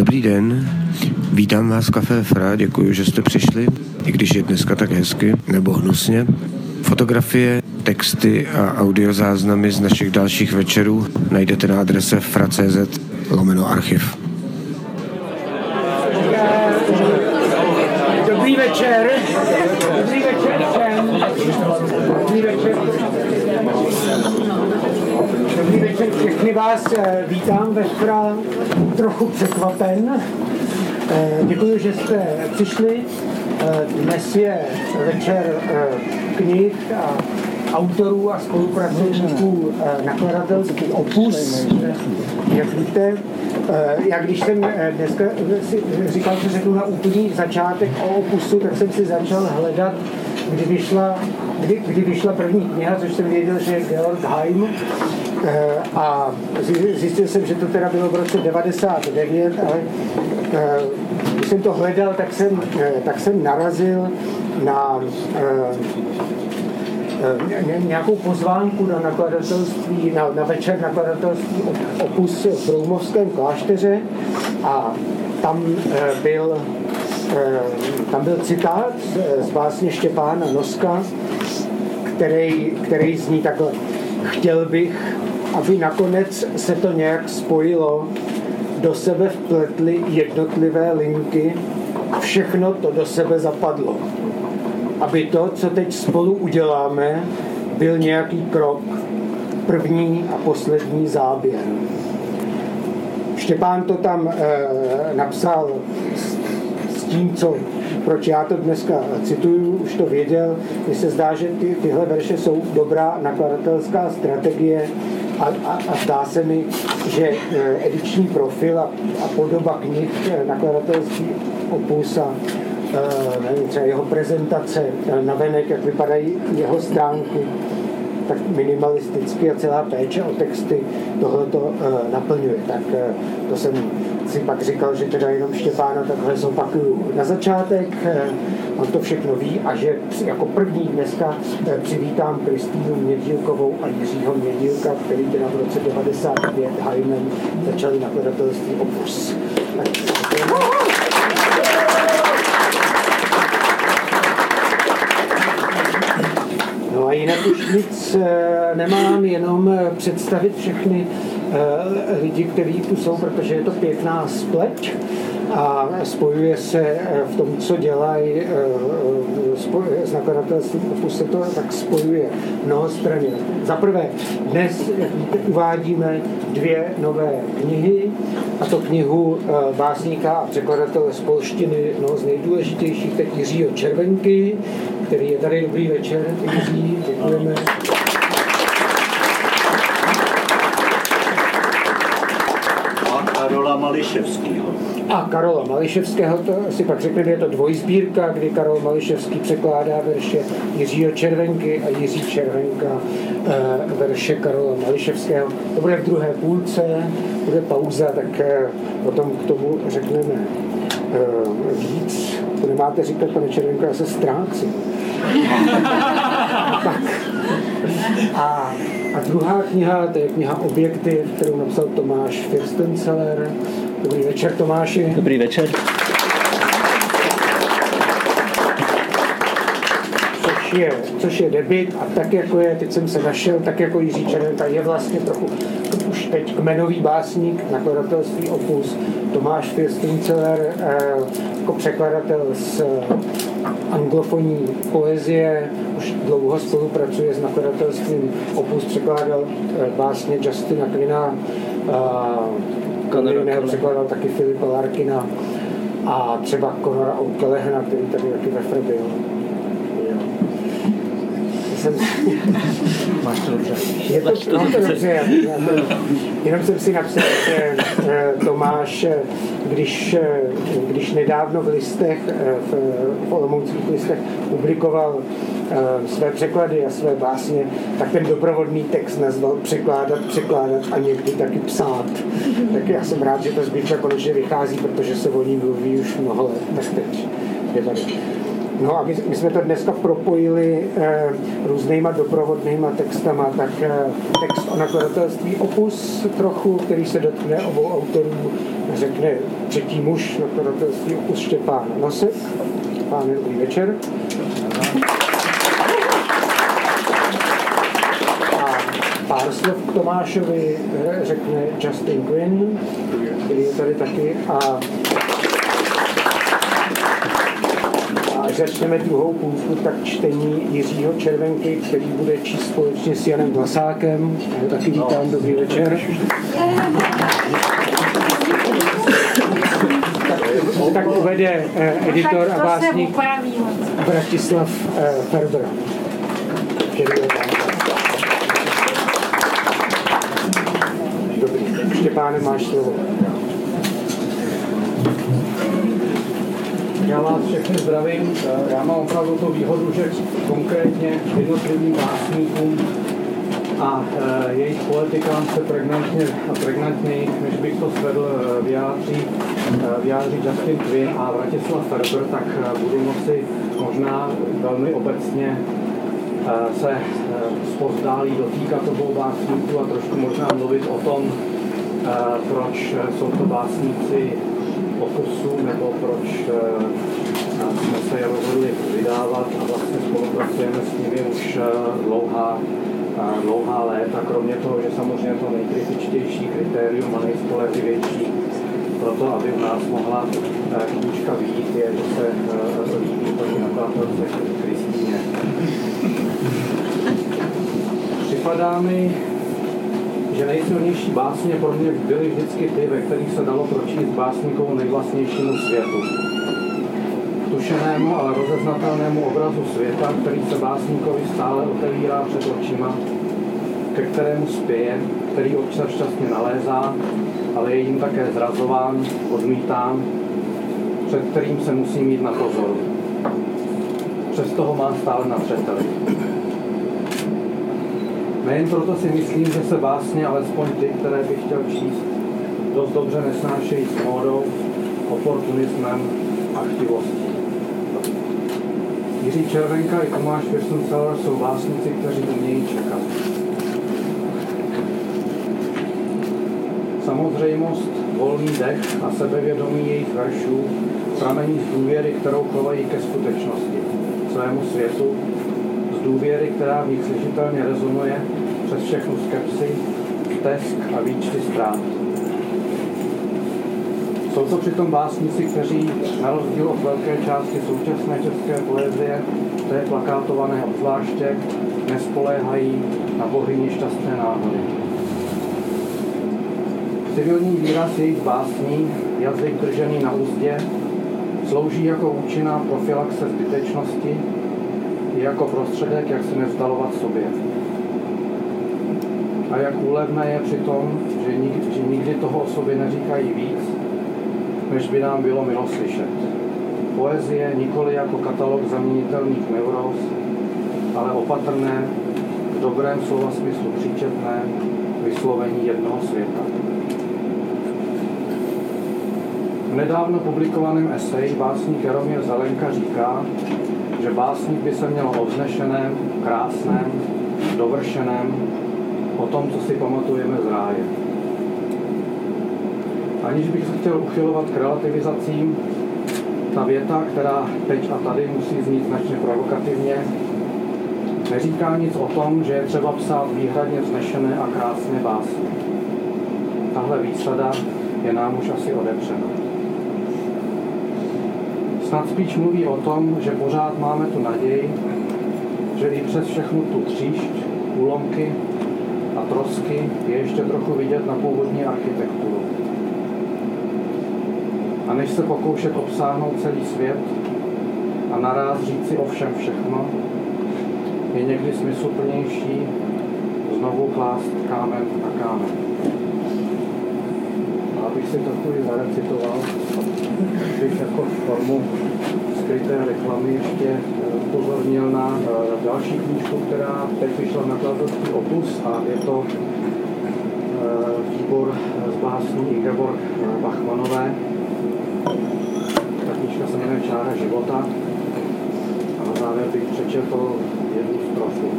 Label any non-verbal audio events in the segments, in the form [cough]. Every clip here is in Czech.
Dobrý den, vítám vás v Café Fra, děkuji, že jste přišli, i když je dneska tak hezky, nebo hnusně. Fotografie, texty a audiozáznamy z našich dalších večerů najdete na adrese fra.cz lomeno archiv. Dobrý večer. Dobrý večer všem. Dobrý večer. Dobrý večer, všechny vás eh, vítám ve Fra, trochu překvapen. Eh, Děkuji, že jste přišli. Eh, Dnes je večer knih a autorů a spolupracovníků nakladatelský opus. Jak víte, já když jsem dneska si říkal, že řeknu na úplný začátek o opusu, tak jsem si začal hledat, kdy vyšla, kdy, kdy vyšla první kniha, což jsem věděl, že je Georg Heim. Eh, A zjistil jsem, že to teda bylo v roce 99, ale eh, když jsem to hledal, tak jsem, eh, tak jsem narazil na ně- nějakou pozvánku na nakladatelství, na, na večer nakladatelství Op- Opus v Broumovském klášteře a tam byl tam byl citát z básně Štěpána Noska, který, který zní takhle. Chtěl bych, aby nakonec se to nějak spojilo, do sebe vpletly jednotlivé linky, všechno to do sebe zapadlo. Aby to, co teď spolu uděláme, byl nějaký krok, první a poslední záběr. Štěpán to tam e, napsal s, s tím, co, proč já to dneska cituju, už to věděl. Mně se zdá, že ty, tyhle verše jsou dobrá nakladatelská strategie a, a, a zdá se mi, že e, ediční profil a, a podoba knih e, nakladatelský opus a e, nevím, třeba jeho prezentace na venek, jak vypadají jeho stránky, tak minimalisticky a celá péče o texty tohle to naplňuje. Tak to jsem si pak říkal, že teda jenom Štěpána takhle zopakuju na začátek. Uh, on to všechno ví a že jako první dneska uh, přivítám Kristýnu Mědílkovou a Jiřího Mědílka, který teda v roce 95 Hajmen začali nakladatelství Opus. No a jinak už nic eh, nemám, jenom eh, představit všechny eh, lidi, kteří tu jsou, protože je to pěkná spleť a spojuje se eh, v tom, co dělají eh, eh, nakladatelstvím Opus se to tak spojuje mnohostranně. Za prvé, dnes, uvádíme dvě nové knihy, a to knihu eh, básníka a překladatele z polštiny, no z nejdůležitějších, tak Jiřího Červenky, který je tady. Dobrý večer, Jiří, děkujeme. a Karola Mališevského. A Karola Mališevského, to si pak řekneme, je to dvojsbírka, kdy Karol Mališevský překládá verše Jiřího Červenky a Jiří Červenka eh, verše Karola Mališevského. To bude v druhé půlce, bude pauza, tak eh, potom k tomu řekneme eh, víc. To nemáte říkat, pane Červenko, já se ztrácím. tak. [laughs] A, a druhá kniha, to je kniha Objekty, kterou napsal Tomáš Firstenceler. Dobrý večer, Tomáši. Dobrý večer. což je, což je debit a tak jako je, teď jsem se našel, tak jako Jiří Červenka je vlastně trochu už teď kmenový básník nakladatelství Opus, Tomáš Firstenceler eh, jako překladatel z anglofonní poezie, už dlouho spolupracuje s nakladatelstvím Opus, překládal eh, básně Justina Conora Conora O'Callaghan. překládal taky Filipa Larkina a třeba Conora O'Callaghan, který tady taky ve byl. Jsem, [laughs] Máš to dobře. je to, no, to dobře, já, to, jenom jsem si napsal, že Tomáš, eh, když, eh, když nedávno v listech, eh, v, v olomouckých listech publikoval své překlady a své básně, tak ten doprovodný text nazval překládat, překládat a někdy taky psát. Tak já jsem rád, že ta sbírka konečně vychází, protože se o ní mluví už mnoho let, tak teď je tady. No a my, my jsme to dneska propojili eh, různýma doprovodnýma textama, tak eh, text o nakladatelství Opus trochu, který se dotkne obou autorů, řekne třetí muž nakladatelství Opus Štěpán Nosek. Štěpán, dobrý večer. A pár slov Tomášovi eh, řekne Justin Quinn, který je tady taky a Až začneme druhou půlku, tak čtení Jiřího Červenky, který bude číst společně s Janem Vlasákem. Já taky vítám, dobrý večer. Tak, tak uvede eh, editor a básník Bratislav eh, Ferber. Dobrý, Štěpáne, máš slovo. Já vás všechny zdravím. Eh, Já mám opravdu tu výhodu, že konkrétně jednotlivým básníkům a e, jejich poetikám se pregnantně a pregnantněji, než bych to svedl, e, vyjádří, vyjádří Justin Quinn a Vratislav Ferber, tak budu moci možná velmi obecně se zpozdálí dotýkat obou básníků a trošku možná mluvit o tom, proč jsou to básníci opusu, nebo proč eh, jsme se je rozhodli vydávat a vlastně spolupracujeme s nimi už eh, dlouhá, eh, dlouhá léta, kromě toho, že samozřejmě to nejkritičtější kritérium a nejspolehlivější pro to, aby u nás mohla knížka vyjít, je, že se líbí paní nakladatelce Kristýně. Připadá mi, že nejsilnější básně pro mě byly vždycky ty, ve kterých se dalo pročíst básníkovu nejvlastnějšímu světu. Tušenému, ale rozeznatelnému obrazu světa, který se básníkovi stále otevírá před očima, ke kterému spěje, který občas šťastně nalézá, ale je jim také zrazován, odmítán, před kterým se musí mít na pozoru. Přesto ho má stále na třeteli. Nejen proto si myslím, že se básně, alespoň ty, které bych chtěl číst, dost dobře nesnášejí s módou, oportunismem a chtivostí. Jiří Červenka i Tomáš Wirstenseller jsou básníci, kteří umějí čekat. Samozřejmost, volný dech a sebevědomí jejich veršů pramení z důvěry, kterou chovají ke skutečnosti, svému světu, z důvěry, která v nich slyšitelně rezonuje přes všechnu skepsi, tesk a výčty ztrát. Jsou to přitom básníci, kteří na rozdíl od velké části současné české poezie, té plakátované obzvláště, nespoléhají na bohyni šťastné náhody. Civilní výraz jejich básní, jazyk držený na úzdě, slouží jako účinná profilaxe zbytečnosti i jako prostředek, jak se nevzdalovat sobě. A jak úlevné je přitom, že nikdy, že nikdy toho o sobě neříkají víc, než by nám bylo milo slyšet. Poezie nikoli jako katalog zaměnitelných neuróz, ale opatrné, v dobrém slova smyslu příčetné vyslovení jednoho světa. V nedávno publikovaném eseji básník Jaromír Zelenka říká, že básník by se měl o vznešeném, krásném, dovršeném, o tom, co si pamatujeme z ráje. Aniž bych se chtěl uchylovat k relativizacím, ta věta, která teď a tady musí znít značně provokativně, neříká nic o tom, že je třeba psát výhradně vznešené a krásné básně. Tahle výsada je nám už asi odepřena. Snad spíš mluví o tom, že pořád máme tu naději, že i přes všechnu tu tříšť, úlomky trosky je ještě trochu vidět na původní architekturu. A než se pokoušet obsáhnout celý svět a naráz říci o všem všechno, je někdy smysluplnější znovu klást kámen na kámen. A abych si to chvíli zarecitoval, bych jako formu skryté reklamy ještě upozornil na eh, další knížku, která teď vyšla na nakladatelství Opus a je to eh, výbor z básní Ingeborg Bachmanové. Ta knížka se jmenuje Čára života. Na závěr bych přečetl jednu strofu.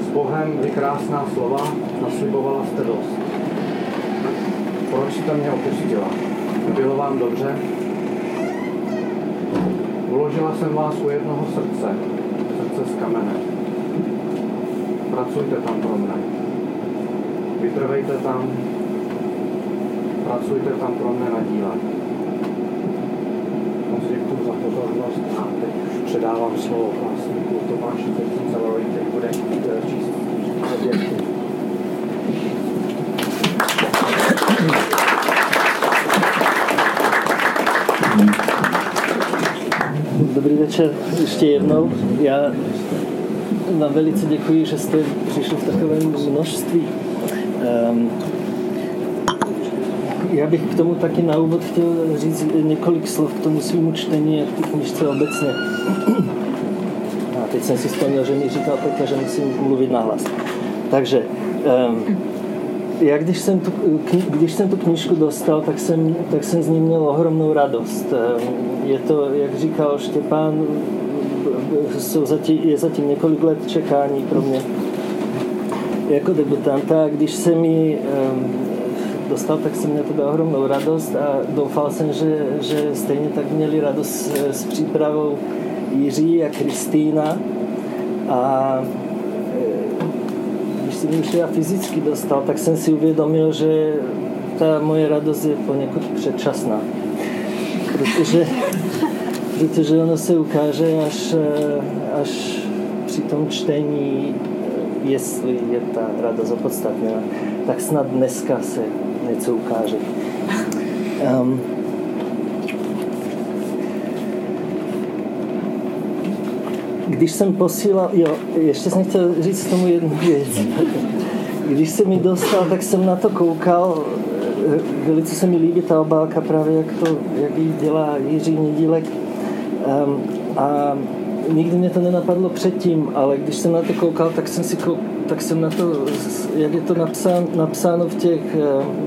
S Bohem vy krásná slova, naslibovala jste dost. Proč jste mě opustila? Bylo vám dobře? Uložila jsem vás u jednoho srdce, srdce z kamene. Pracujte tam pro mne. Vytrvejte tam, pracujte tam pro mne na díle. Moc děkuji za pozornost a teď předávám slovo klásníku Tomáši Celovi, který bude číst obětky. Dobrý večer ještě jednou. Já vám velice děkuji, že jste přišli v takovém množství. Um, já bych k tomu taky na úvod chtěl říct několik slov k tomu svýmu čtení a k knižce obecně. A teď jsem si vzpomněl, že mi říkal Petr, že musím mluvit nahlas. Takže um, já když jsem, tu, když jsem tu knižku dostal, tak jsem, tak jsem z ní měl ohromnou radost. Je to, jak říkal Štěpán, jsou zatím, je zatím několik let čekání pro mě jako debutanta. Když jsem ji dostal, tak jsem měl teda ohromnou radost a doufal jsem, že, že stejně tak měli radost s, s přípravou Jiří a Kristýna. A když jsem ji fyzicky dostal, tak jsem si uvědomil, že ta moje radost je poněkud předčasná. Protože, protože ono se ukáže až, až při tom čtení, jestli je ta radost opodstatněná. Tak snad dneska se něco ukáže. Um, když jsem posílal, jo, ještě jsem chtěl říct tomu jednu věc. Když jsem mi dostal, tak jsem na to koukal, velice se mi líbí ta obálka právě, jak to, jak ji dělá Jiří Nedílek. Um, a nikdy mě to nenapadlo předtím, ale když jsem na to koukal, tak jsem si koukal, tak jsem na to, jak je to napsáno, napsáno v těch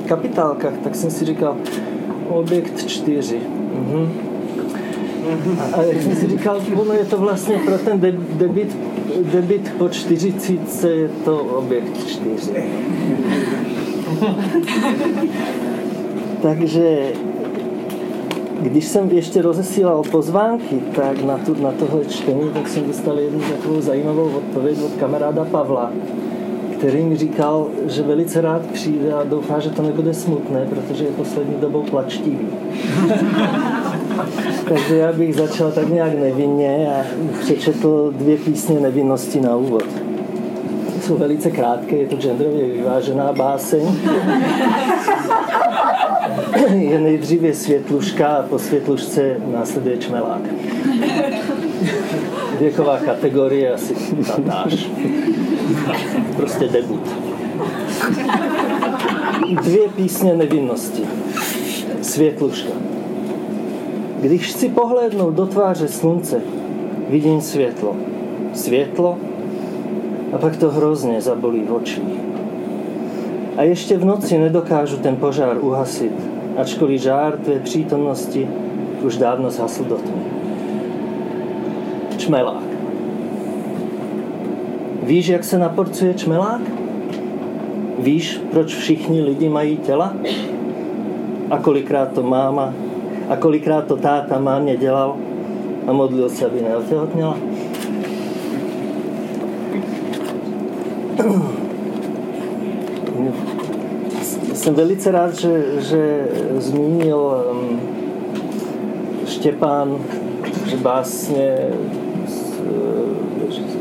kapitálkách, tak jsem si říkal, objekt 4. Mhm. A jak jsem si říkal, ono je to vlastně pro ten debit, debit po 40 je to objekt 4. Takže když jsem ještě rozesílal pozvánky, tak na, tu, na tohle čtení, tak jsem dostal jednu takovou zajímavou odpověď od kamaráda Pavla, který mi říkal, že velice rád přijde a doufá, že to nebude smutné, protože je poslední dobou plačtivý. [laughs] Takže já bych začal tak nějak nevinně a přečetl dvě písně nevinnosti na úvod. Jsou velice krátké, je to genderově vyvážená báseň. [laughs] Je nejdříve světluška a po světlušce následuje čmelák. Věková kategorie asi tatáž. Prostě debut. Dvě písně nevinnosti. Světluška. Když chci pohlédnout do tváře slunce, vidím světlo. Světlo a pak to hrozně zabolí v očích. A ještě v noci nedokážu ten požár uhasit, ačkoliv žár tvé přítomnosti už dávno zhasl do tmy. Čmelák. Víš, jak se naporcuje čmelák? Víš, proč všichni lidi mají těla? A kolikrát to máma a kolikrát to táta mámě dělal a modlil se, aby neotehotněla. Jsem velice rád, že, že zmínil um, Štěpán, že básně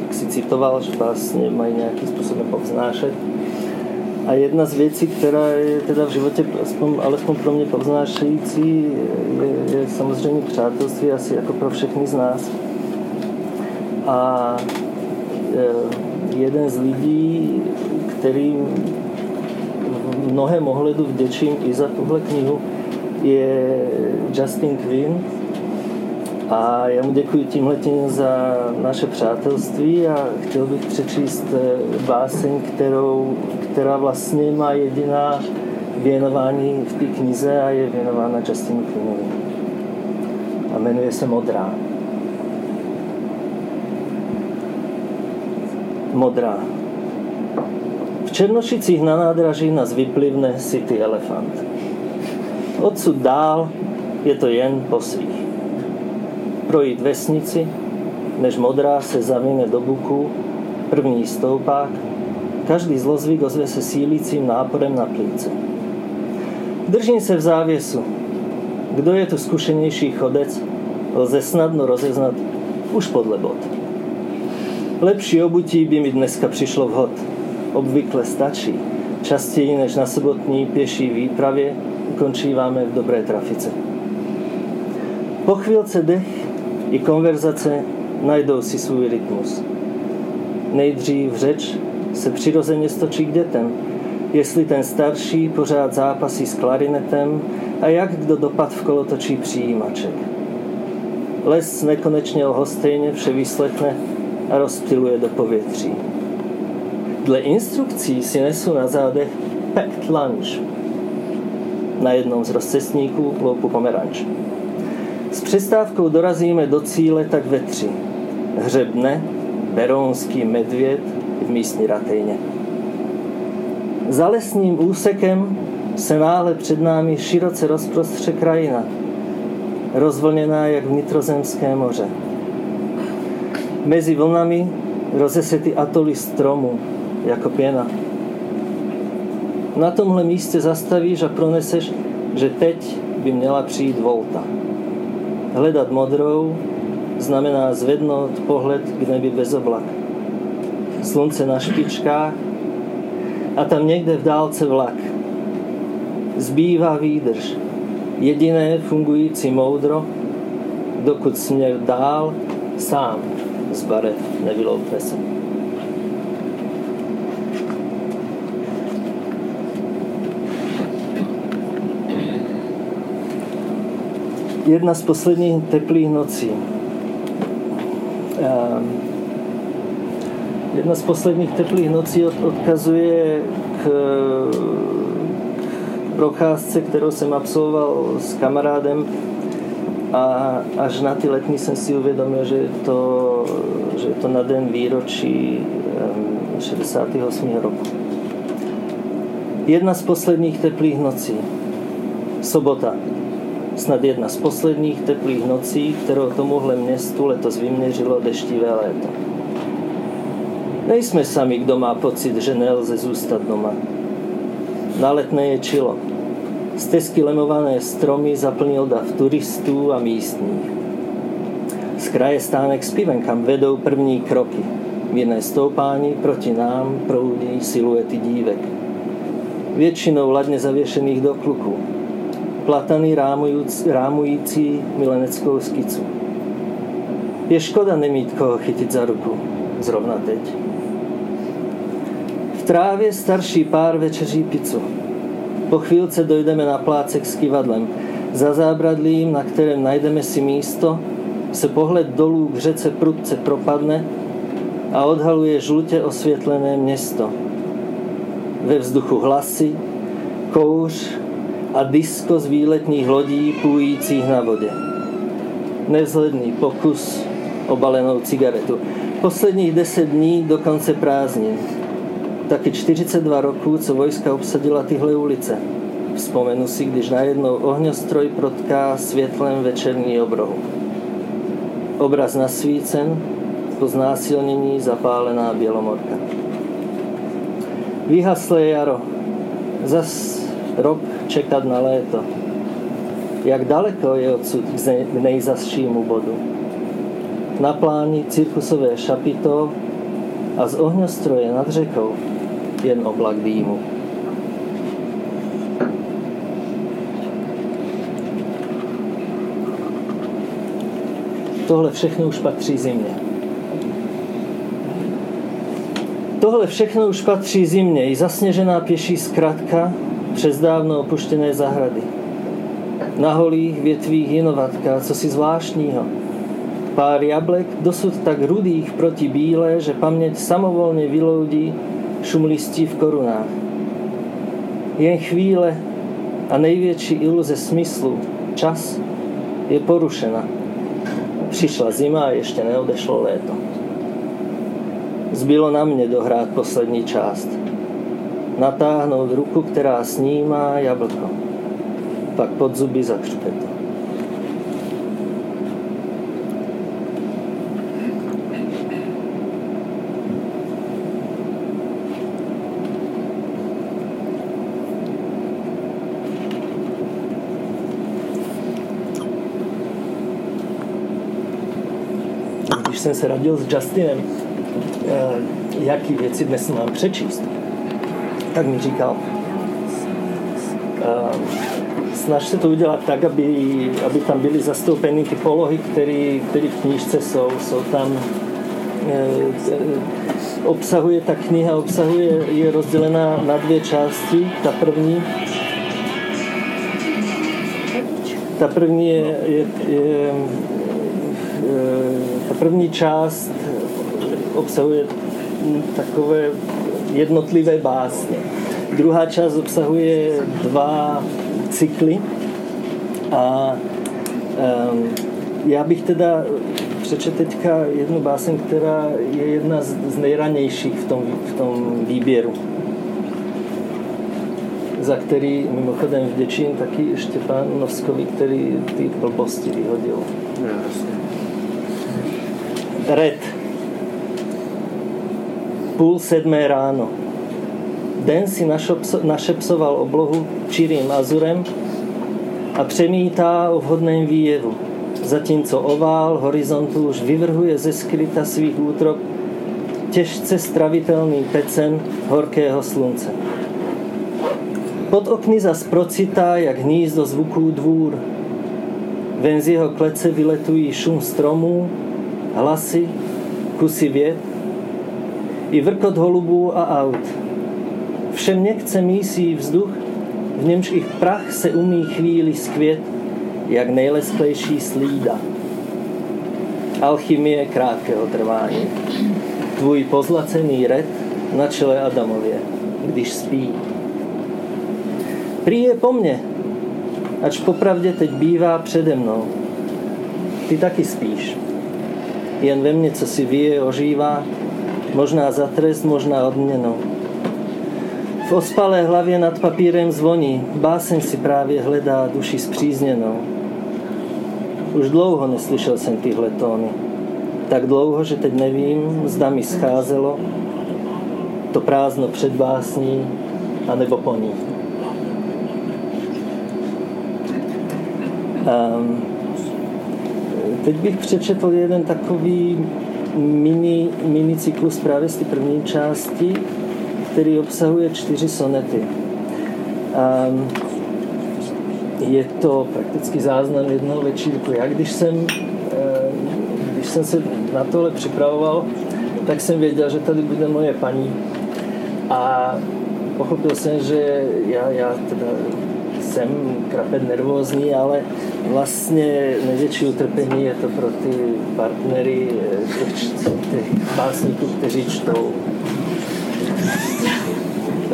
jak si citoval, že básně mají nějakým způsobem povznášet a jedna z věcí, která je teda v životě, aspoň, alespoň pro mě povznášející, je, je samozřejmě přátelství, asi jako pro všechny z nás. A e, jeden z lidí, kterým v mnohém ohledu vděčím i za tuhle knihu, je Justin Quinn, a já mu děkuji tímhletím za naše přátelství a chtěl bych přečíst e, báseň, kterou, která vlastně má jediná věnování v té knize a je věnována Justinu Quinnovi. a jmenuje se Modrá. Modrá. V Černošicích na nádraží nás vyplivne City Elephant. Odsud dál je to jen po svých. Projít vesnici, než modrá se zavine do buku, první stoupák, každý zlozvyk ozve se sílícím náporem na plíce. Držím se v závěsu. Kdo je tu zkušenější chodec, lze snadno rozeznat už podle bod. Lepší obutí by mi dneska přišlo vhod. Obvykle stačí. Častěji než na sobotní pěší výpravě ukončíváme v dobré trafice. Po chvílce dech i konverzace najdou si svůj rytmus. Nejdřív řeč se přirozeně stočí k dětem, jestli ten starší pořád zápasí s klarinetem a jak kdo dopad v kolotočí přijímaček. Les nekonečně lhostejně vše vyslechne a rozptiluje do povětří. Dle instrukcí si nesu na zádech packed lunch. Na jednom z rozcestníků loupu pomeranč. S přestávkou dorazíme do cíle tak ve tři. Hřebne, Berounský medvěd v místní ratejně. Za lesním úsekem se náhle před námi široce rozprostře krajina, rozvolněná jak vnitrozemské moře. Mezi vlnami rozesety atoly stromů, jako pěna. Na tomhle místě zastavíš a proneseš, že teď by měla přijít volta. Hledat modrou znamená zvednout pohled k nebi bez oblak. Slunce na špičkách a tam někde v dálce vlak. Zbývá výdrž. Jediné fungující moudro, dokud směr dál sám z barev nevyloupne se. Jedna z posledních teplých nocí. Ehm, jedna z posledních teplých nocí odkazuje k, procházce, kterou jsem absolvoval s kamarádem a až na ty letní jsem si uvědomil, že je to, že je to na den výročí 68. Ehm, roku. Jedna z posledních teplých nocí. Sobota. Snad jedna z posledních teplých nocí, kterou tomuhle městu letos vyměřilo deštivé léto. Nejsme sami, kdo má pocit, že nelze zůstat doma. Na letné je čilo. Stezky lemované stromy zaplnil dav turistů a místních. Z kraje stánek s pivem, kam vedou první kroky. Mírné stoupání proti nám proudí siluety dívek. Většinou ladně zavěšených do kluku. Platany rámující, mileneckou skicu. Je škoda nemít koho chytit za ruku. Zrovna teď. V trávě starší pár večeří pizzu. Po chvílce dojdeme na plácek s kivadlem. Za zábradlím, na kterém najdeme si místo, se pohled dolů k řece prudce propadne a odhaluje žlutě osvětlené město. Ve vzduchu hlasy, kouř a disko z výletních lodí plujících na vodě. Nevzhledný pokus o balenou cigaretu. Posledních deset dní do konce prázdnin taky 42 roků, co vojska obsadila tyhle ulice. Vzpomenu si, když najednou ohňostroj protká světlem večerní obrohu. Obraz nasvícen, po znásilnění zapálená bělomorka. Vyhaslé jaro. Zas rok čekat na léto. Jak daleko je odsud k nejzasšímu bodu. Na pláni cirkusové šapito a z ohňostroje nad řekou jen oblak dýmu. Tohle všechno už patří zimě. Tohle všechno už patří zimě. I zasněžená pěší zkratka přes dávno opuštěné zahrady. Na holých větvích jinovatka, co si zvláštního. Pár jablek, dosud tak rudých proti bílé, že paměť samovolně vyloudí šum listí v korunách. Jen chvíle a největší iluze smyslu, čas, je porušena. Přišla zima a ještě neodešlo léto. Zbylo na mě dohrát poslední část. Natáhnout ruku, která snímá jablko. Pak pod zuby zakřpe to. Když jsem se radil s Justinem, eh, jaký věci dnes mám přečíst, tak mi říkal, eh, snaž se to udělat tak, aby, aby tam byly zastoupeny ty polohy, které, v knížce jsou. Jsou tam eh, obsahuje ta kniha, obsahuje, je rozdělená na dvě části. Ta první ta první je, je, je, ta první část obsahuje takové jednotlivé básně. Druhá část obsahuje dva cykly a um, já bych teda přečetl teďka jednu báseň, která je jedna z, z nejranějších v tom, v tom výběru za který mimochodem vděčím taky Štěpán Noskovi, který ty blbosti vyhodil. Red. Půl sedmé ráno. Den si našepsoval oblohu čirým azurem a přemítá o vhodném výjevu. Zatímco ovál horizontu už vyvrhuje ze skryta svých útrok těžce stravitelný pecen horkého slunce. Pod okny zas procitá, jak hnízdo zvuků dvůr. Ven z jeho klece vyletují šum stromů, hlasy, kusy věd i vrkot holubů a aut. Všem někce mísí vzduch, v němž ich prach se umí chvíli skvět, jak nejlesklejší slída. Alchymie krátkého trvání. Tvůj pozlacený red na čele Adamově, když spí. Prý je po mně, ač popravdě teď bývá přede mnou. Ty taky spíš. Jen ve mně, co si vyje, ožívá, možná za trest, možná odměnou. V ospalé hlavě nad papírem zvoní, báseň si právě hledá duši zpřízněnou. Už dlouho neslyšel jsem tyhle tóny. Tak dlouho, že teď nevím, zda mi scházelo to prázdno před básní, anebo po ní. Um, teď bych přečetl jeden takový mini, mini cyklus právě z té první části, který obsahuje čtyři sonety. Um, je to prakticky záznam jednoho večírku. Já když jsem, když jsem se na tohle připravoval, tak jsem věděl, že tady bude moje paní. A pochopil jsem, že já, já teda jsem krapet nervózní, ale vlastně největší utrpení je to pro ty partnery těch, těch básníků, kteří čtou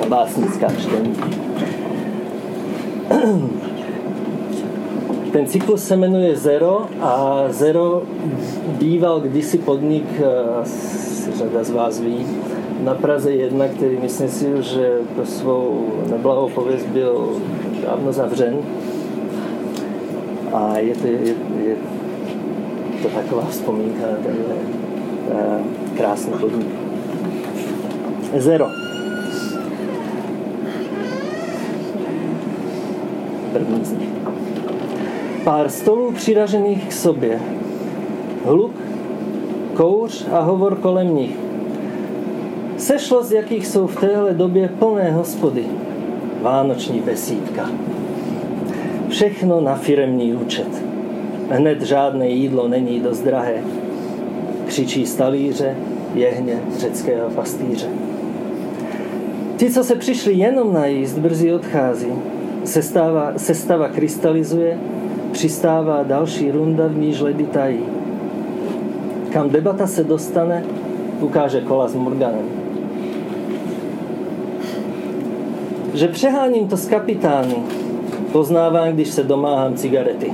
ta básnická čtení. [clears throat] Ten cyklus se jmenuje Zero a Zero býval kdysi podnik, asi řada z vás ví, na Praze 1, který myslím si, že pro svou neblahou pověst byl dávno zavřen. A je to, je, je to taková vzpomínka na tenhle krásný podnik. Zero. První z nich. Pár stolů přiražených k sobě. Hluk, kouř a hovor kolem nich. Sešlo, z jakých jsou v téhle době plné hospody vánoční besídka. Všechno na firemní účet. Hned žádné jídlo není dost drahé. Křičí stalíře, jehně řeckého pastýře. Ti, co se přišli jenom najíst, brzy odchází. Sestava, sestava krystalizuje, přistává další runda, v níž ledy tají. Kam debata se dostane, ukáže kola s Morganem. že přeháním to s kapitány, poznávám, když se domáhám cigarety.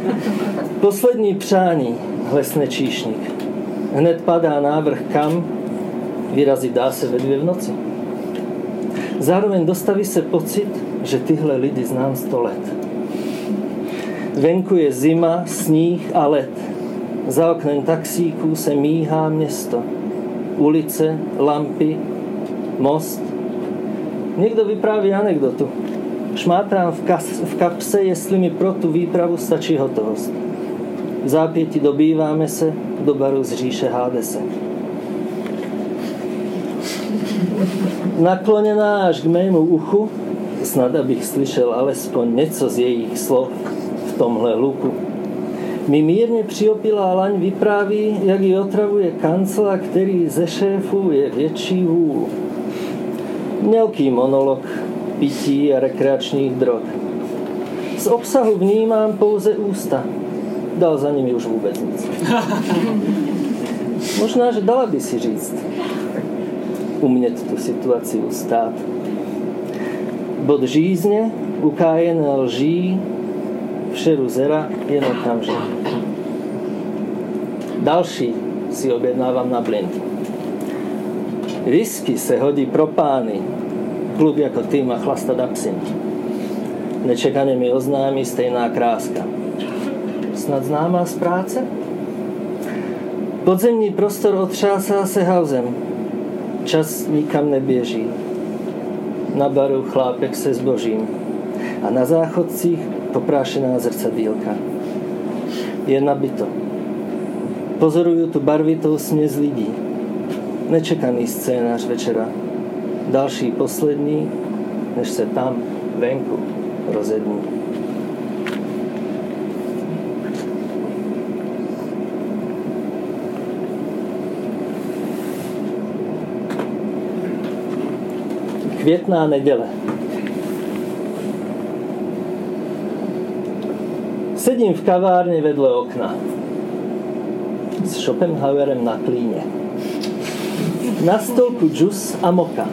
[laughs] Poslední přání, hlesne číšník. Hned padá návrh kam, vyrazit dá se ve dvě v noci. Zároveň dostaví se pocit, že tyhle lidi znám sto let. Venku je zima, sníh a led. Za oknem taxíků se míhá město. Ulice, lampy, most. Někdo vypráví anekdotu. Šmátrám v, kas, v kapse, jestli mi pro tu výpravu stačí hotovost. V zápěti dobýváme se do baru z říše Hádese. Nakloněná až k mému uchu, snad abych slyšel alespoň něco z jejich slov v tomhle luku. Mi mírně přiopilá laň vypráví, jak ji otravuje kancla, který ze šéfů je větší vůl. Mělký monolog pití a rekreačních drog. Z obsahu vnímám pouze ústa. Dal za nimi už vůbec nic. [laughs] Možná, že dala by si říct. Umět tu situaci ustát. Bod žízně, ukájené lží, všeru zera jen okamžik. Další si objednávám na blind. Whisky se hodí pro pány, klub jako ty má chlasta absint. Nečekaně mi oznámí stejná kráska. Snad známá z práce? Podzemní prostor otřásá se hauzem. Čas nikam neběží. Na baru chlápek se zbožím a na záchodcích poprášená zrcadílka. Je nabito. Pozoruju tu barvitou směs lidí. Nečekaný scénář večera. Další poslední, než se tam venku rozední. Květná neděle. Sedím v kavárně vedle okna s Schopenhauerem na klíně. Na stolku džus a moka.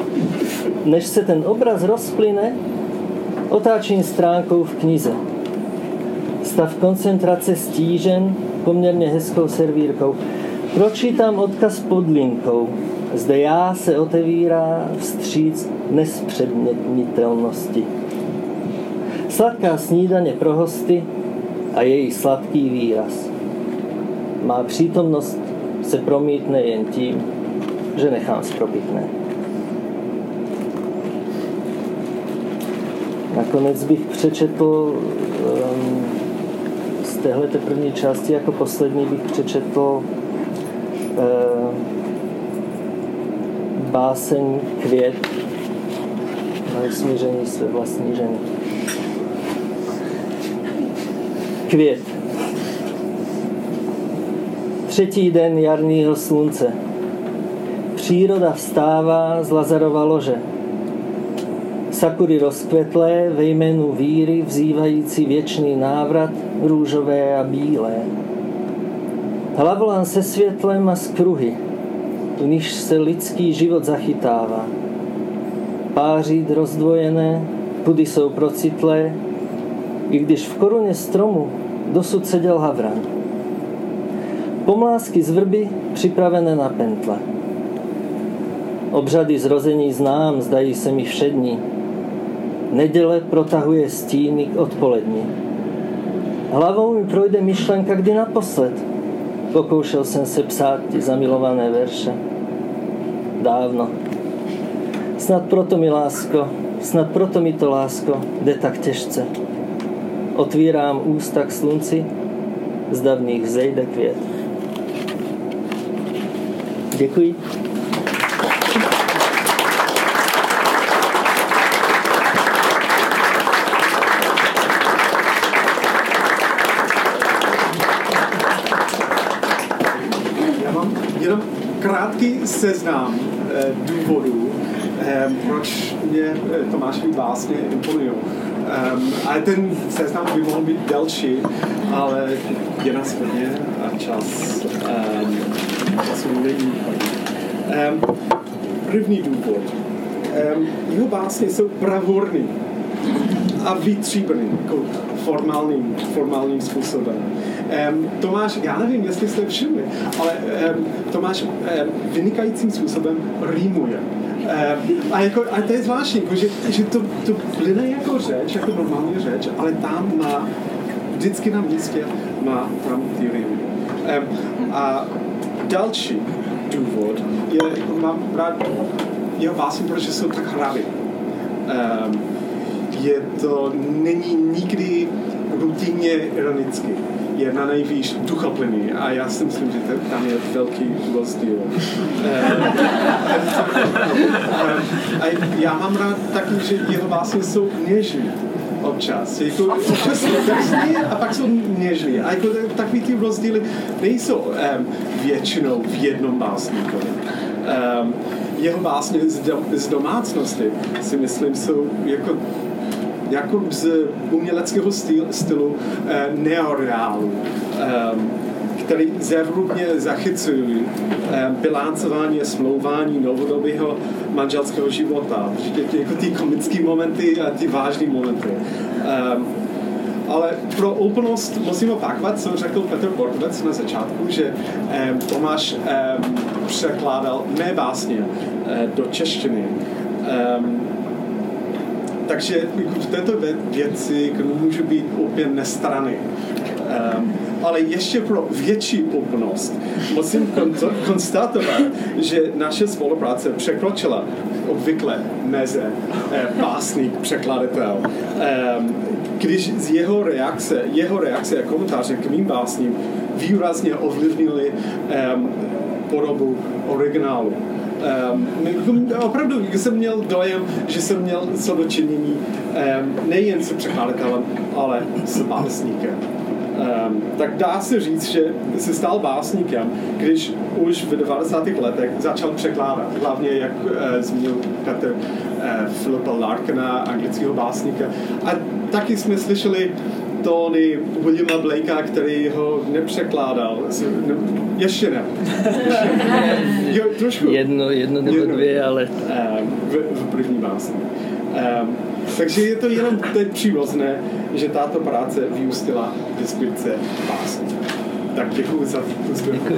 Než se ten obraz rozplyne, otáčím stránkou v knize. Stav koncentrace stížen poměrně hezkou servírkou. Pročítám odkaz pod linkou. Zde já se otevírá vstříc nespředmětnitelnosti. Sladká snídaně pro hosty a její sladký výraz. Má přítomnost se promítne jen tím, že nechám spropitné. Nakonec bych přečetl um, z téhle první části jako poslední bych přečetl uh, báseň Květ na smíření své vlastní ženy. Květ. Třetí den jarního slunce. Příroda vstává z Lazarova lože. Sakury rozkvetlé ve jménu víry vzývající věčný návrat, růžové a bílé. Hlavolán se světlem a z kruhy, v níž se lidský život zachytává. Páří rozdvojené, pudy jsou procitlé, i když v koruně stromu dosud seděl havran. Pomlásky z vrby připravené na pentle. Obřady zrození znám, zdají se mi všední. Neděle protahuje stíny k odpolední. Hlavou mi projde myšlenka, kdy naposled. Pokoušel jsem se psát ty zamilované verše. Dávno. Snad proto mi lásko, snad proto mi to lásko jde tak těžce. Otvírám ústa k slunci, z davných zejde květ. Děkuji. Krátký seznam eh, důvodů, eh, proč mě eh, Tomášovi básně imponují. Um, ale ten seznam by mohl být delší, ale je nás hodně a čas um, první důvod. Jeho básně jsou pravorný. a vytříbený jako formálním, formálním způsobem. Um, Tomáš, já nevím, jestli jste všimli, ale um, Tomáš um, vynikajícím způsobem rýmuje. Um, a, jako, a to je zvláštní, jako, že, že to, to plyne jako řeč, jako normální řeč, ale tam má vždycky na místě má tam ty rýmy. Um, a další důvod je, mám rád jeho básně, protože jsou tak hravý. Um, je to, není nikdy rutinně ironicky. Je na nejvýš duchoplný a já si myslím, že tam je velký rozdíl. Um, [laughs] a já mám rád taky, že jeho básně jsou něžní občas. Jako, občas jsou drsný a pak jsou něžní. A jako takový ty rozdíly nejsou um, většinou v jednom básníku. Um, jeho básně z, dom, z domácnosti si myslím jsou jako jako z uměleckého styl, stylu eh, neoreálu, eh, který zevrubně zachycují eh, bilancování a smlouvání novodobého manželského života. Ty, jako ty komické momenty a ty vážné momenty. Eh, ale pro úplnost musím opakovat, co řekl Petr Borkovec na začátku, že eh, Tomáš eh, překládal mé básně eh, do češtiny. Eh, takže v této věci můžu být úplně nestrany. Um, ale ještě pro větší úplnost musím konstatovat, že naše spolupráce překročila obvykle meze eh, básník, překladatel. Um, když z jeho reakce, jeho reakce a komentáře k mým básním výrazně ovlivnili um, podobu originálu. Um, opravdu jsem měl dojem, že jsem měl co dočinění um, nejen se překladatelem, ale s básníkem. Um, tak dá se říct, že se stal básníkem, když už v 90. letech začal překládat. Hlavně, jak uh, zmínil Petr, uh, Filipa Larkena, anglického básníka. A taky jsme slyšeli tóny Williama Blakea, který ho nepřekládal. Ještě ne. jo, trošku. Jedno, jedno nebo jedno. dvě, ale... Um, v, v první básni. Um, takže je to jenom teď přívozné, že tato práce vyústila do sbírce básní. Tak děkuji za tu sbírku.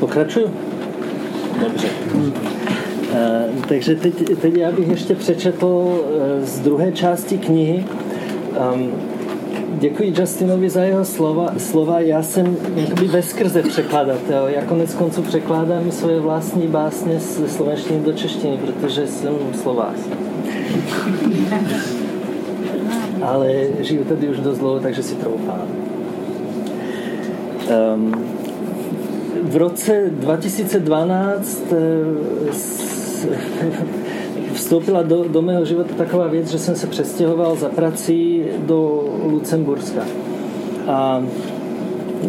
Pokračuju? Dobře. Eh, takže teď, teď já bych ještě přečetl eh, z druhé části knihy. Um, děkuji Justinovi za jeho slova. slova. Já jsem jakoby ve skrze překladatel. Já konec konců překládám svoje vlastní básně ze slovenštiny do češtiny, protože jsem Slovák. Ale žiju tady už dost dlouho, takže si troufám. Um, v roce 2012 [laughs] vstoupila do, do mého života taková věc, že jsem se přestěhoval za prací do Lucemburska. A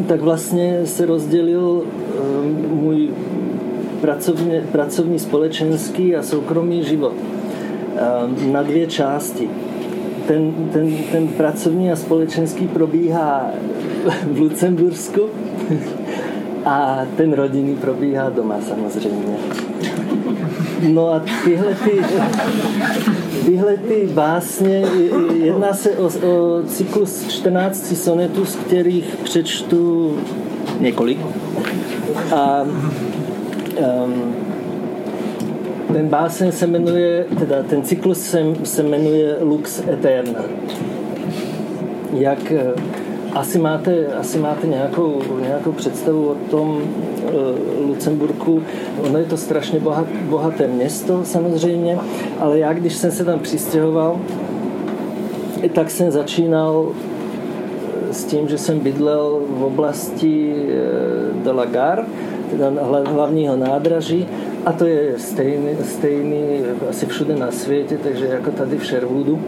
tak vlastně se rozdělil um, můj pracovně, pracovní, společenský a soukromý život um, na dvě části. Ten, ten, ten pracovní a společenský probíhá [laughs] v Lucembursku a ten rodinný probíhá doma samozřejmě. No a tyhle ty, tyhle ty básně, jedná se o, o cyklus 14 sonetů, z kterých přečtu několik. A um, ten básen se jmenuje, teda ten cyklus se, se jmenuje Lux Eterna. Jak asi máte, asi máte nějakou, nějakou představu o tom uh, Lucemburku. Ono je to strašně bohat, bohaté město samozřejmě, ale já, když jsem se tam přistěhoval, tak jsem začínal eh, s tím, že jsem bydlel v oblasti uh, de la Gare, teda hlavního nádraží, a to je stejný, stejný asi všude na světě, takže jako tady v Sherwoodu.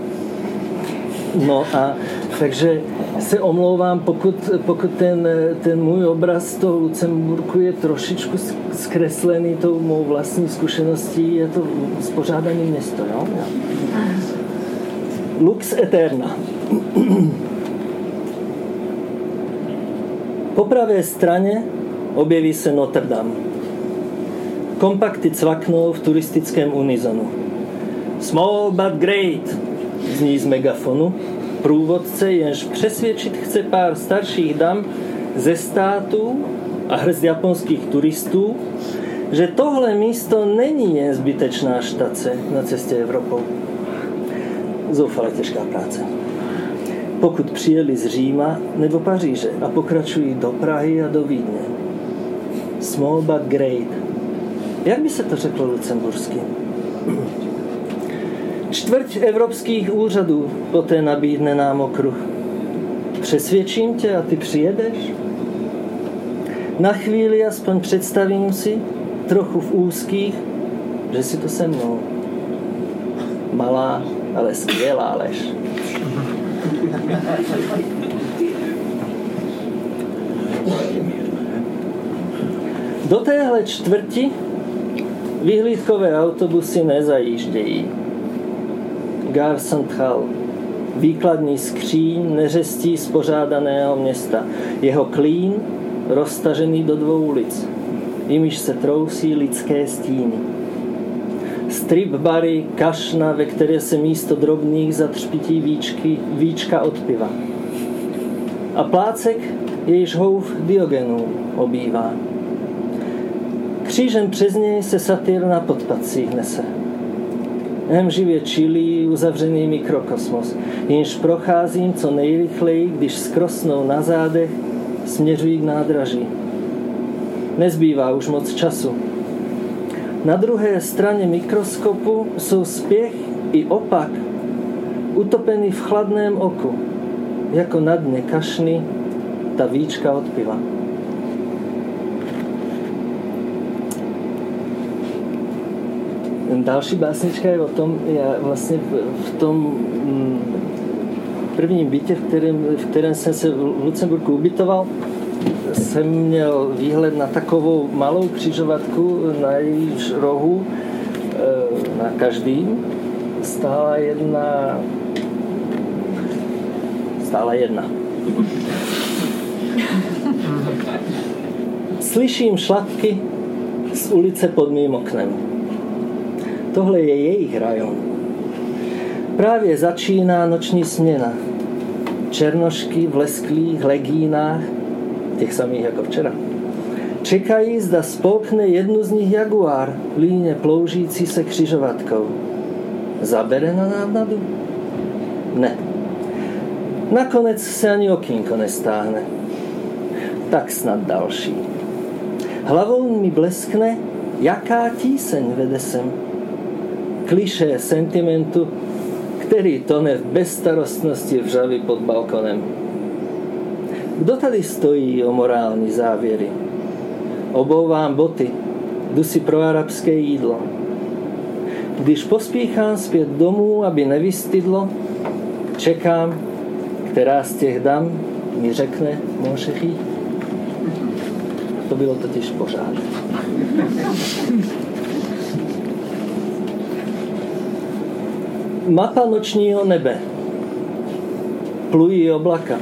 No a takže se omlouvám, pokud, pokud ten, ten můj obraz toho Lucemburku je trošičku zkreslený tou mou vlastní zkušeností, je to spořádané město. Jo? Lux Eterna. Po pravé straně objeví se Notre Dame. Kompakty cvaknou v turistickém unizonu. Small but great, zní z megafonu. Průvodce jenž přesvědčit chce pár starších dam ze států a hrst japonských turistů, že tohle místo není jen zbytečná štace na cestě Evropou. Zoufale těžká práce. Pokud přijeli z Říma nebo Paříže a pokračují do Prahy a do Vídně. Small but great. Jak by se to řeklo lucembursky? Čtvrť evropských úřadů poté nabídne nám okruh. Přesvědčím tě a ty přijedeš? Na chvíli aspoň představím si, trochu v úzkých, že si to se mnou. Malá, ale skvělá lež. Do téhle čtvrti vyhlídkové autobusy nezajíždějí. Gar Central, výkladní skříň neřestí spořádaného města. Jeho klín roztažený do dvou ulic jimiž se trousí lidské stíny. Strip bary, kašna, ve které se místo drobných zatřpití víčky, víčka od piva. A plácek, jejíž houf Diogenů obývá. Křížem přes něj se satyr na podpacích nese. Hem živě čilí uzavřený mikrokosmos, jenž procházím co nejrychleji, když skrosnou na zádech, směřují k nádraží nezbývá už moc času. Na druhé straně mikroskopu jsou spěch i opak utopený v chladném oku, jako na dně kašny ta víčka od piva. Další básnička je o tom, já vlastně v tom mm, prvním bytě, v kterém, v kterém jsem se v Lucemburku ubytoval, jsem měl výhled na takovou malou křižovatku na jejíž rohu eh, na každým stála jedna stála jedna. [laughs] Slyším šlapky z ulice pod mým oknem. Tohle je jejich rajon. Právě začíná noční směna. Černošky v lesklých legínách těch samých jako včera. Čekají, zda spolkne jednu z nich jaguár, líně ploužící se křižovatkou. Zabere na návnadu? Ne. Nakonec se ani okýnko nestáhne. Tak snad další. Hlavou mi bleskne, jaká tíseň vede sem. Kliše sentimentu, který tone v bezstarostnosti vřavy pod balkonem. Kdo tady stojí o morální závěry? Obouvám boty, jdu si pro arabské jídlo. Když pospíchám zpět domů, aby nevystydlo, čekám, která z těch dam mi řekne Monšechy. To bylo totiž pořád. Mapa nočního nebe. Plují oblaka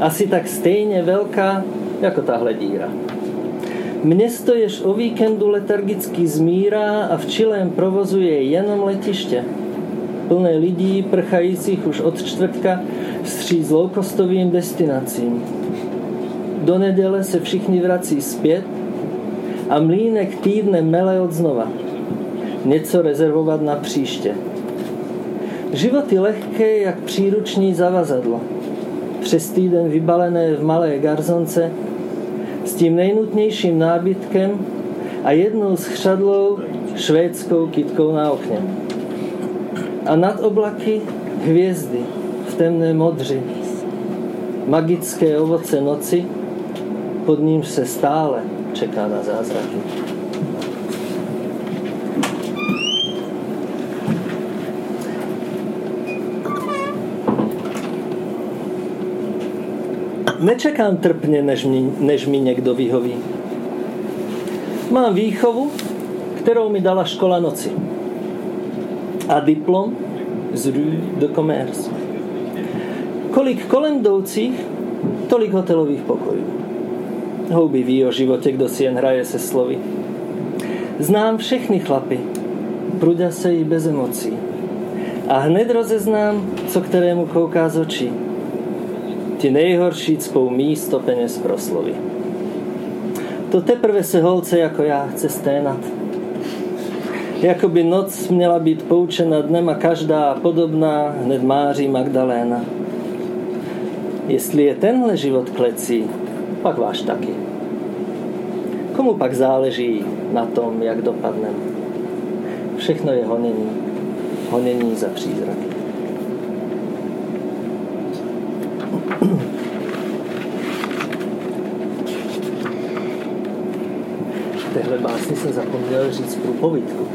asi tak stejně velká jako tahle díra. Město jež o víkendu letargicky zmírá a v čilém provozuje jenom letiště. Plné lidí prchajících už od čtvrtka vstříc loukostovým destinacím. Do neděle se všichni vrací zpět a mlínek týdne mele od znova. Něco rezervovat na příště. Životy lehké jak příruční zavazadlo přes týden vybalené v malé garzonce s tím nejnutnějším nábytkem a jednou schřadlou švédskou kitkou na okně. A nad oblaky hvězdy v temné modři, magické ovoce noci, pod ním se stále čeká na zázraky. Nečekám trpně, než mi, než mi někdo vyhoví. Mám výchovu, kterou mi dala škola noci. A diplom z Rue de Commerce. Kolik kolem tolik hotelových pokojů. Houby ví o životě, kdo si jen hraje se slovy. Znám všechny chlapy, pruďa se i bez emocí. A hned rozeznám, co kterému kouká z očí. Ti nejhorší cpou místo peněz proslovy. To teprve se holce jako já chce sténat. Jako by noc měla být poučena dnem a každá podobná hned máří Magdaléna. Jestli je tenhle život klecí, pak váš taky. Komu pak záleží na tom, jak dopadne? Všechno je honění. Honění za přízraky. Téhle básni jsem zapomněl říct průpovídku.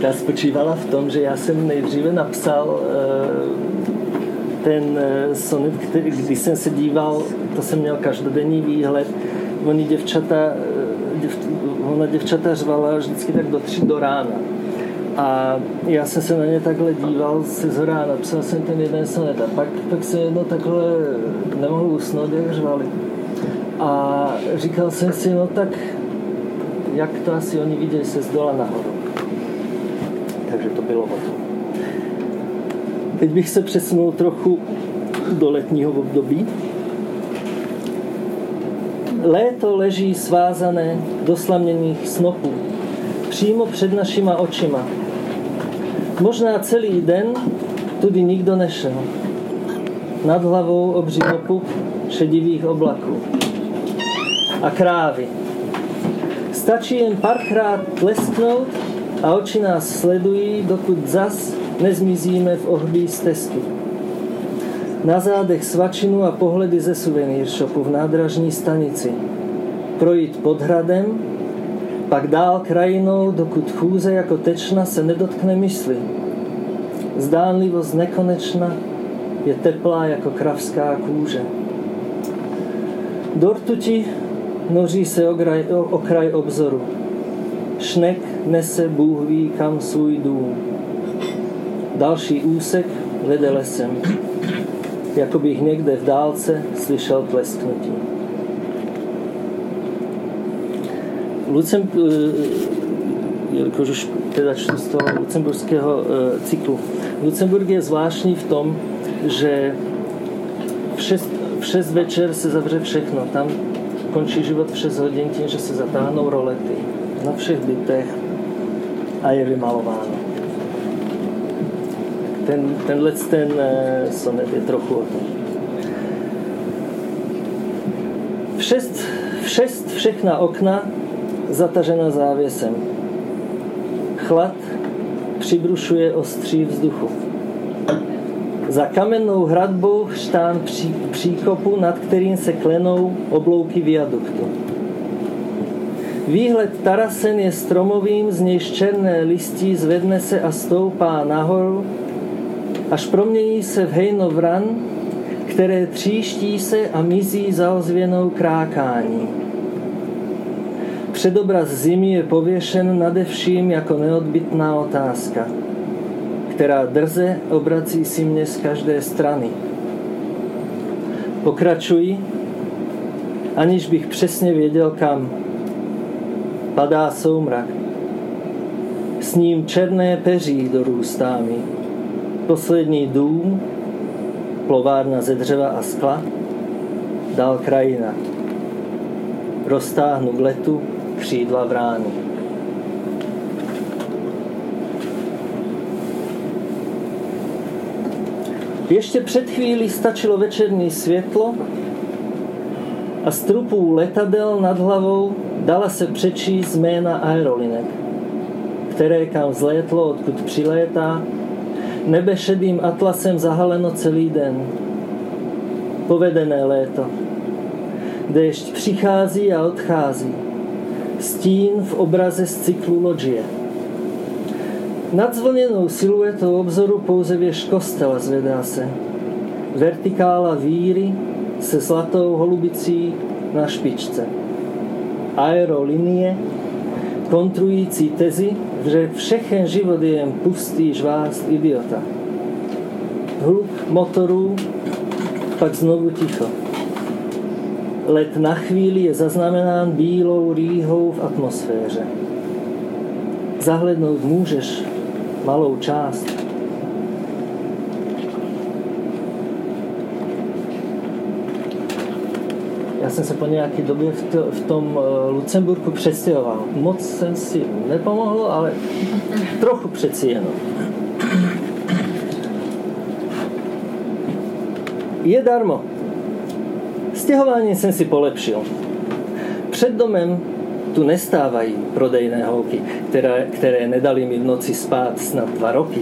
Ta spočívala v tom, že já jsem nejdříve napsal eh, ten eh, sonet, který, když jsem se díval, to jsem měl každodenní výhled, oni děvčata, eh, děv, ona děvčata řvala vždycky tak do tři do rána. A já jsem se na ně takhle díval se zhora, napsal jsem ten jeden sonet a pak, pak se jedno takhle nemohl usnout, jak řvali. A říkal jsem si, no tak jak to asi oni viděli se z dola nahoru. Takže to bylo o tom. Teď bych se přesunul trochu do letního období. Léto leží svázané do slaměných snopů, přímo před našima očima. Možná celý den tudy nikdo nešel. Nad hlavou obří šedivých oblaků. A krávy. Stačí jen párkrát lesknout a oči nás sledují, dokud zas nezmizíme v ohlbí stezky. Na zádech svačinu a pohledy ze suvenýr shopu v nádražní stanici. Projít pod hradem, pak dál krajinou, dokud chůze jako tečna se nedotkne mysli. Zdánlivost nekonečna je teplá jako kravská kůže. Do rtuti noří se okraj, okraj obzoru. Šnek nese Bůh ví kam svůj dům. Další úsek vede lesem. Jako bych někde v dálce slyšel plesknutí. Lucem, eh, jelikož už teda čtu z toho lucemburského eh, cyklu. Lucemburg je zvláštní v tom, že v 6, v 6 večer se zavře všechno. Tam končí život v 6 hodin tím, že se zatáhnou rolety na všech bytech a je vymalováno. Ten, tenhle ten eh, sonet je trochu o tom. V šest, v šest všechna okna zatažena závěsem. Chlad přibrušuje ostří vzduchu. Za kamennou hradbou štán pří, příkopu, nad kterým se klenou oblouky viaduktu. Výhled Tarasen je stromovým, z nějž černé listí zvedne se a stoupá nahoru, až promění se v hejno vran, které tříští se a mizí za ozvěnou krákání. Předobraz zimy je pověšen nade vším jako neodbitná otázka, která drze obrací si mě z každé strany. Pokračuji, aniž bych přesně věděl kam. Padá soumrak. S ním černé peří dorůstá mi. Poslední dům, plovárna ze dřeva a skla, dál krajina. Roztáhnu k letu křídla vrány. Ještě před chvílí stačilo večerní světlo a z trupů letadel nad hlavou dala se přečíst jména aerolinek, které kam zlétlo, odkud přilétá, nebe šedým atlasem zahaleno celý den. Povedené léto. Déšť přichází a odchází. Stín v obraze z cyklu loďie. Nad zvlněnou siluetou obzoru pouze věž kostela zvedá se. Vertikála víry se zlatou holubicí na špičce. Aerolinie, kontrující tezi, že všechen život je jen pustý žvást idiota. Hluk motorů, pak znovu ticho. Let na chvíli je zaznamenán bílou rýhou v atmosféře. Zahlednout můžeš malou část. Já jsem se po nějaké době v, to, v tom uh, Lucemburku přestěhoval. Moc jsem si nepomohl, ale trochu přeci jenom. Je darmo. Stěhování jsem si polepšil. Před domem tu nestávají prodejné holky, které, které nedali mi v noci spát snad dva roky.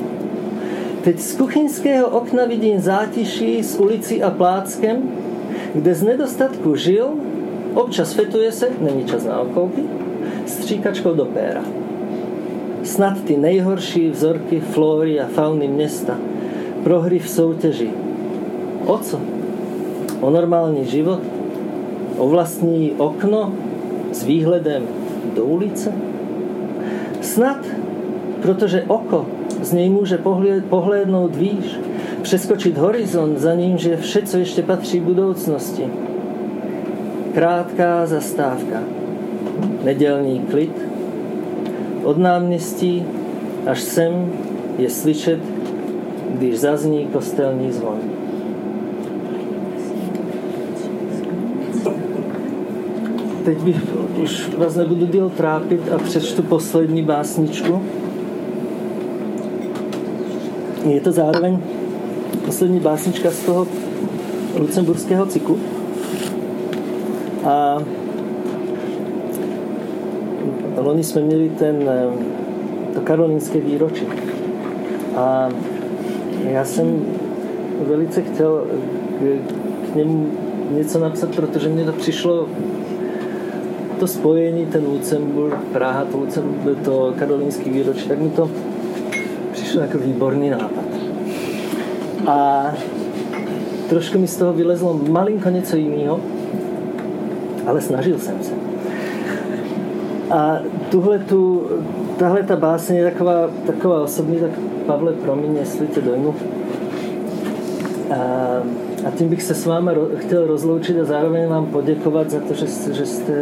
Teď z kuchyňského okna vidím zátiší s ulicí a pláckem, kde z nedostatku žil, občas fetuje se, není čas na okolky, stříkačkou do péra. Snad ty nejhorší vzorky flóry a fauny města, prohry v soutěži. O co? O normální život? O vlastní okno s výhledem do ulice? Snad, protože oko z něj může pohlédnout výš, přeskočit horizont, za ním, že vše, co ještě patří budoucnosti. Krátká zastávka, nedělní klid, od náměstí až sem je slyšet, když zazní kostelní zvon. Teď bych už vás nebudu díl trápit a přečtu poslední básničku. Je to zároveň poslední básnička z toho lucemburského cyklu. A loni jsme měli ten, eh, to karolínské výročí. A já jsem velice chtěl k, k němu něco napsat, protože mě to přišlo to spojení, ten Lucemburg, Praha, to, Lucemburg, to karolínský výročí, tak mi to přišlo jako výborný nápad. A trošku mi z toho vylezlo malinko něco jiného, ale snažil jsem se. A tuhle tu, tahle ta básně je taková, taková osobní, tak Pavle, promiň, jestli tě dojmu. A, a tím bych se s vámi ro, chtěl rozloučit a zároveň vám poděkovat za to, že, že jste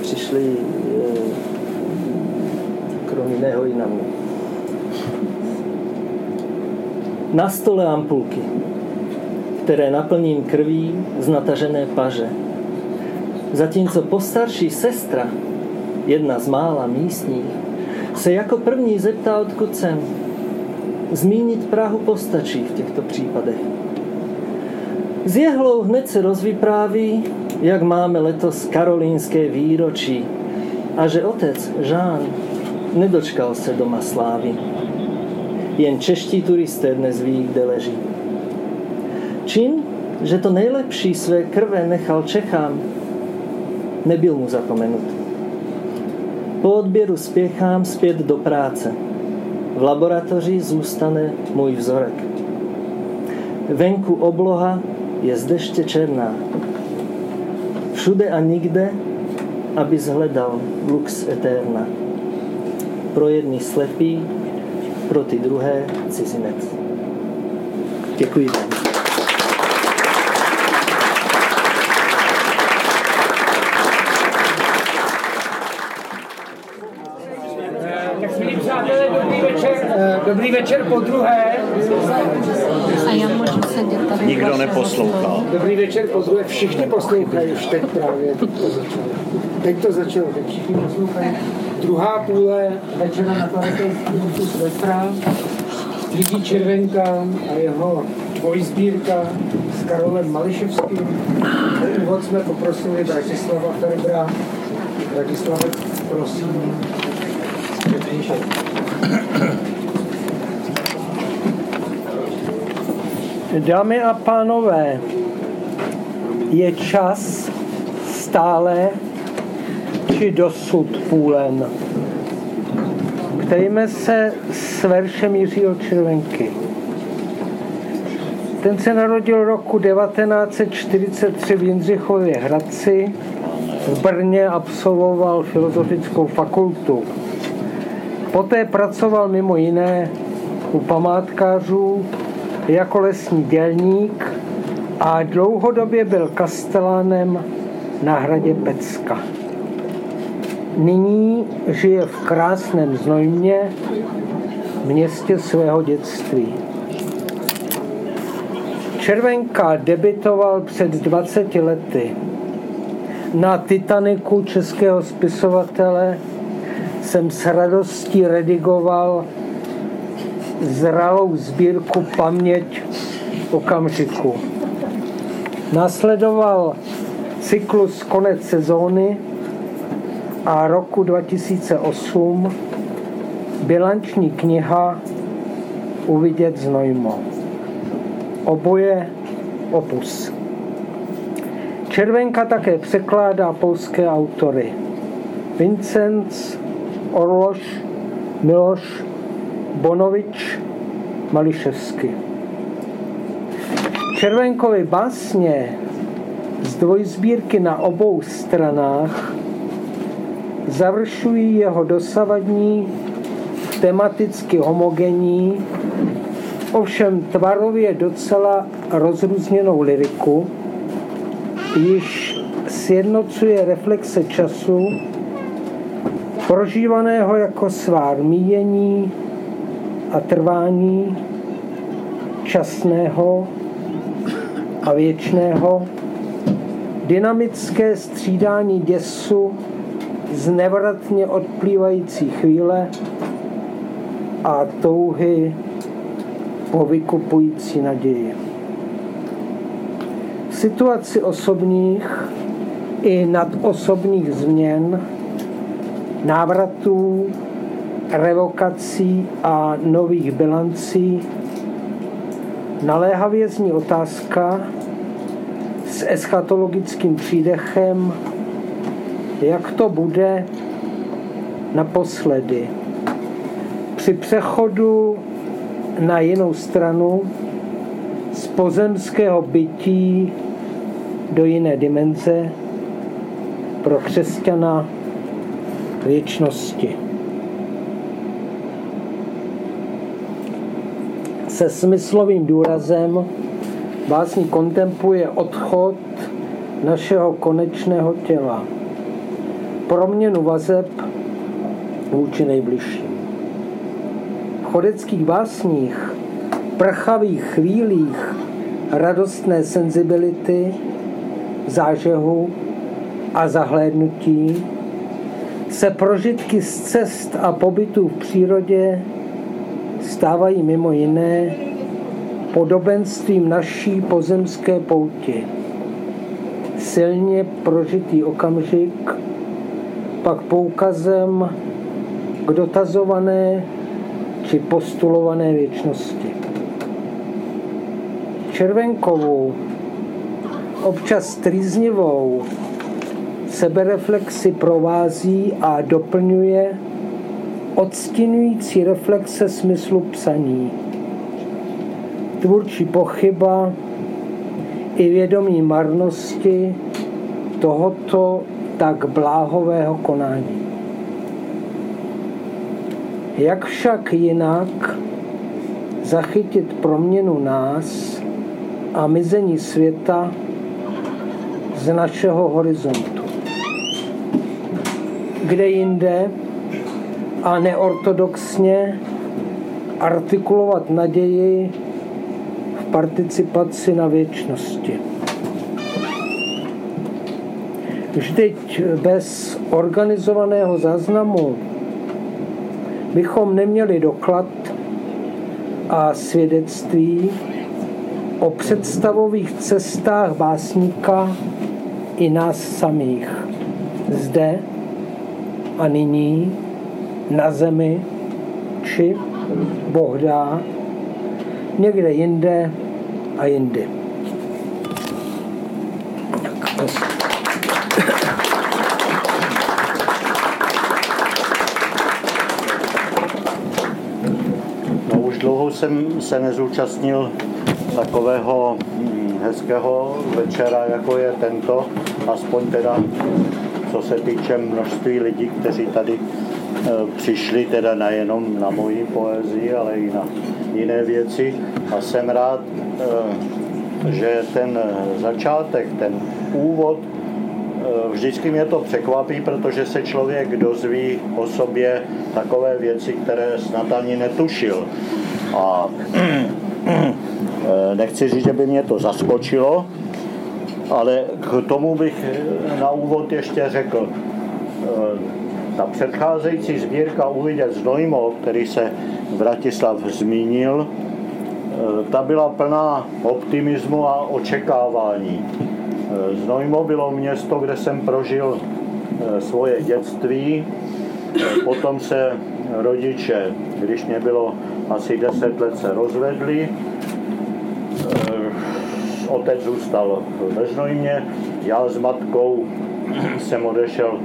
přišli eh, krom jiného i na mě. Na stole ampulky, které naplním krví z natažené paže. Zatímco postarší sestra, jedna z mála místních, se jako první zeptá, odkud jsem. Zmínit Prahu postačí v těchto případech. Z jehlou hned se rozvypráví, jak máme letos karolínské výročí a že otec Žán nedočkal se doma slávy. Jen čeští turisté dnes ví, kde leží. Čin, že to nejlepší své krve nechal Čechám, nebyl mu zapomenut. Po odběru spěchám zpět do práce. V laboratoři zůstane můj vzorek. Venku obloha je deště černá. Všude a nikde, aby zhledal lux eterna. Pro jedny slepý, pro ty druhé cizinec. Děkuji vám. Dobrý večer po druhé. A já můžu sedět tady. Nikdo neposlouchá. Dobrý večer po druhé. Všichni poslouchají už teď právě. Teď to začalo. Teď to začalo. Teď všichni poslouchají. Druhá půle večera na Parakejský kus Vestra. Lidí Červenka a jeho dvojsbírka s Karolem Mališevským. Úvod jsme poprosili Bratislava Ferbra. Bratislava, prosím. Dámy a pánové, je čas stále či dosud půlen. Ptejme se s veršem Jiřího Červenky. Ten se narodil roku 1943 v Jindřichově Hradci. V Brně absolvoval filozofickou fakultu. Poté pracoval mimo jiné u památkářů jako lesní dělník a dlouhodobě byl kastelánem na hradě Pecka. Nyní žije v krásném Znojmě, městě svého dětství. Červenka debitoval před 20 lety na Titaniku českého spisovatele jsem s radostí redigoval zralou sbírku Paměť okamžiku. Následoval cyklus Konec sezóny a roku 2008 bilanční kniha Uvidět znojmo. Oboje opus. Červenka také překládá polské autory. Vincenc, Orloš, Miloš, Bonovič, Mališevsky. Červenkovi básně z dvojsbírky na obou stranách završují jeho dosavadní tematicky homogenní, ovšem tvarově docela rozrůzněnou liriku, již sjednocuje reflexe času, prožívaného jako svár míjení a trvání, časného a věčného, dynamické střídání děsu z nevratně odplývající chvíle a touhy po vykupující naději. Situaci osobních i nadosobních změn, návratů, revokací a nových bilancí naléhavě zní otázka s eschatologickým přídechem, jak to bude naposledy. Při přechodu na jinou stranu z pozemského bytí do jiné dimenze pro křesťana věčnosti. Se smyslovým důrazem básní kontempluje odchod našeho konečného těla, proměnu vazeb vůči nejbližším. V chodeckých básních, prchavých chvílích radostné senzibility zážehu a zahlédnutí se prožitky z cest a pobytů v přírodě stávají mimo jiné podobenstvím naší pozemské pouti. Silně prožitý okamžik, pak poukazem k dotazované či postulované věčnosti. Červenkovou občas trýznivou sebereflexi provází a doplňuje odstínující reflexe smyslu psaní. Tvůrčí pochyba i vědomí marnosti tohoto tak bláhového konání. Jak však jinak zachytit proměnu nás a mizení světa z našeho horizontu. Kde jinde a neortodoxně artikulovat naději v participaci na věčnosti. Vždyť bez organizovaného záznamu bychom neměli doklad a svědectví o představových cestách básníka i nás samých. Zde a nyní, na zemi, či Boh dá, někde jinde a jindy. No už dlouho jsem se nezúčastnil takového hezkého večera, jako je tento, aspoň teda co se týče množství lidí, kteří tady přišli teda nejenom na moji poezii, ale i na jiné věci. A jsem rád, e, že ten začátek, ten úvod vždycky mě to překvapí, protože se člověk dozví o sobě takové věci, které snad ani netušil. A nechci říct, že by mě to zaskočilo, ale k tomu bych na úvod ještě řekl, ta předcházející sbírka Uvidět Znojmo, který se Vratislav zmínil, ta byla plná optimismu a očekávání. Znojmo bylo město, kde jsem prožil eh, svoje dětství, potom se rodiče, když mě bylo asi 10 let, se rozvedli, otec zůstal ve Znojmě, já s matkou jsem odešel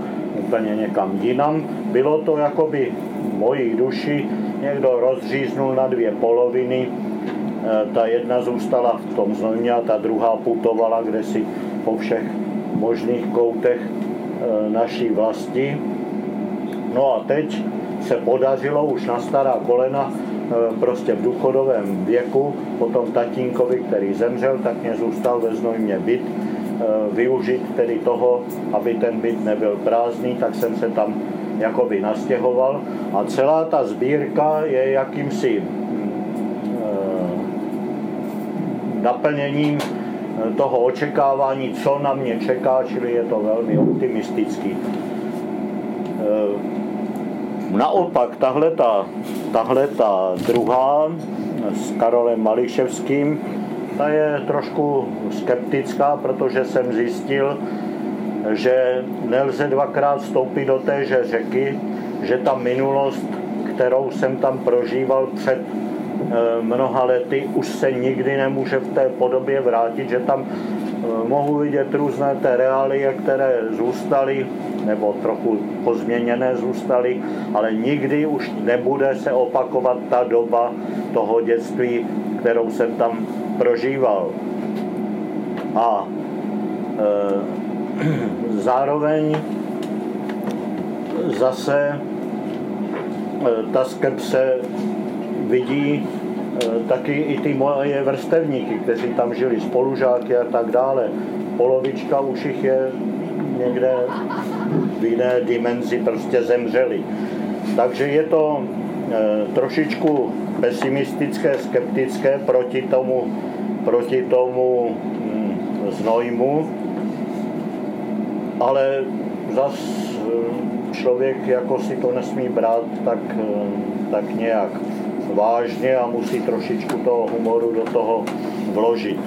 úplně někam jinam. Bylo to jakoby mojí duši někdo rozříznul na dvě poloviny. E, ta jedna zůstala v tom Znojmě a ta druhá putovala kde si po všech možných koutech e, naší vlasti. No a teď se podařilo už na stará kolena e, prostě v důchodovém věku, potom tatínkovi, který zemřel, tak mě zůstal ve Znojmě byt využít tedy toho, aby ten byt nebyl prázdný, tak jsem se tam jakoby nastěhoval a celá ta sbírka je jakýmsi eh, naplněním eh, toho očekávání, co na mě čeká, čili je to velmi optimistický. Naopak, tahle ta druhá s Karolem Mališevským, ta je trošku skeptická, protože jsem zjistil, že nelze dvakrát vstoupit do téže řeky, že ta minulost, kterou jsem tam prožíval před eh, mnoha lety, už se nikdy nemůže v té podobě vrátit, že tam eh, mohu vidět různé té reálie, které zůstaly, nebo trochu pozměněné zůstaly, ale nikdy už nebude se opakovat ta doba toho dětství, kterou jsem tam prožíval. A e, zároveň zase e, ta skepse vidí e, taky i ty moje vrstevníky, kteří tam žili, spolužáky a tak dále. Polovička už jich je někde v jiné dimenzi prostě zemřeli. Takže je to trošičku pesimistické, skeptické proti tomu proti tomu hm, znojmu, ale zas hm, člověk jako si to nesmí brát tak, hm, tak nějak vážně a musí trošičku toho humoru do toho vložit.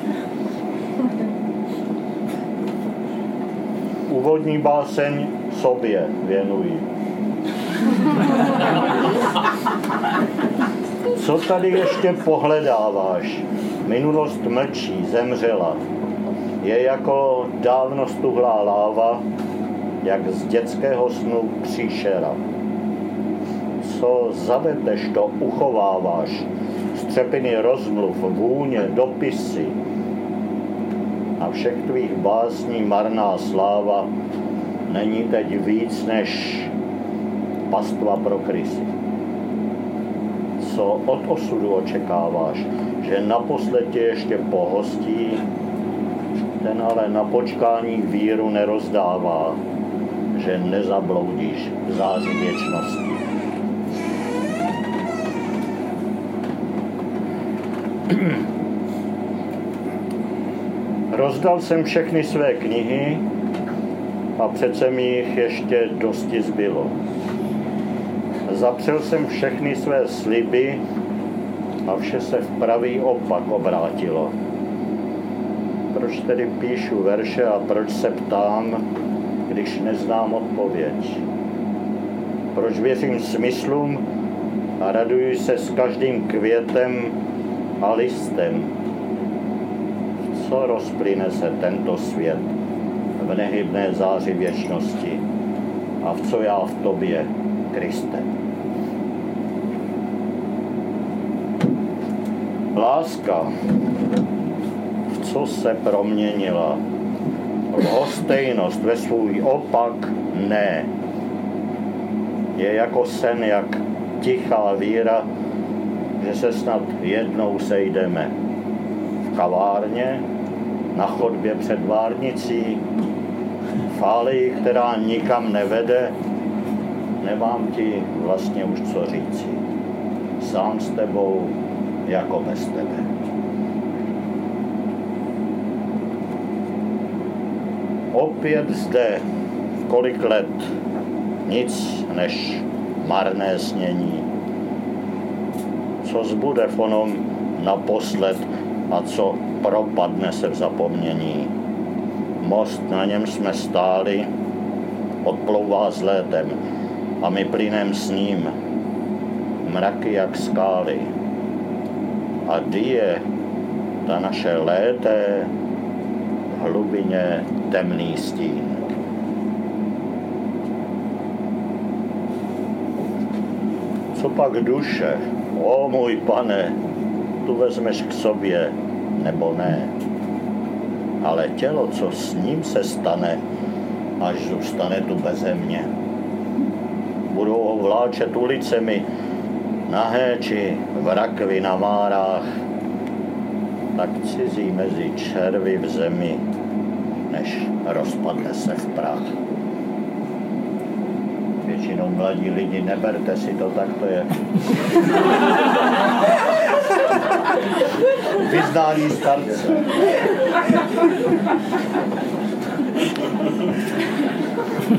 Úvodní báseň sobě věnuji. [laughs] Co tady ještě pohledáváš? Minulost mlčí, zemřela. Je jako dávno stuhlá láva, jak z dětského snu příšera. Co zavedeš, to uchováváš. Střepiny rozmluv, vůně, dopisy. A všech tvých básní marná sláva není teď víc než pastva pro krysy. Co od osudu očekáváš? že naposled tě ještě pohostí, ten ale na počkání víru nerozdává, že nezabloudíš v září věčnosti. [clears throat] Rozdal jsem všechny své knihy a přece mi jich ještě dosti zbylo. Zapřel jsem všechny své sliby a vše se v pravý opak obrátilo. Proč tedy píšu verše a proč se ptám, když neznám odpověď? Proč věřím smyslům a raduji se s každým květem a listem? Co rozplyne se tento svět v nehybné záři věčnosti? A v co já v tobě, Kriste? Láska, v co se proměnila? Lhostejnost ve svůj opak ne. Je jako sen, jak tichá víra, že se snad jednou sejdeme v kavárně, na chodbě před várnicí, fálii, která nikam nevede, nemám ti vlastně už co říci. Sám s tebou, jako bez tebe. Opět zde, kolik let, nic než marné snění. Co zbude v onom naposled a co propadne se v zapomnění. Most, na něm jsme stáli, odplouvá s létem a my plynem s ním. Mraky jak skály. A je ta naše lété v hlubině temný stín. Co pak duše? O můj pane, tu vezmeš k sobě, nebo ne. Ale tělo, co s ním se stane, až zůstane tu beze mě. Budou ho vláčet ulicemi, nahé či v rakvi na márách, tak cizí mezi červy v zemi, než rozpadne se v prach. Většinou mladí lidi, neberte si to, tak to je. Vyznání starce.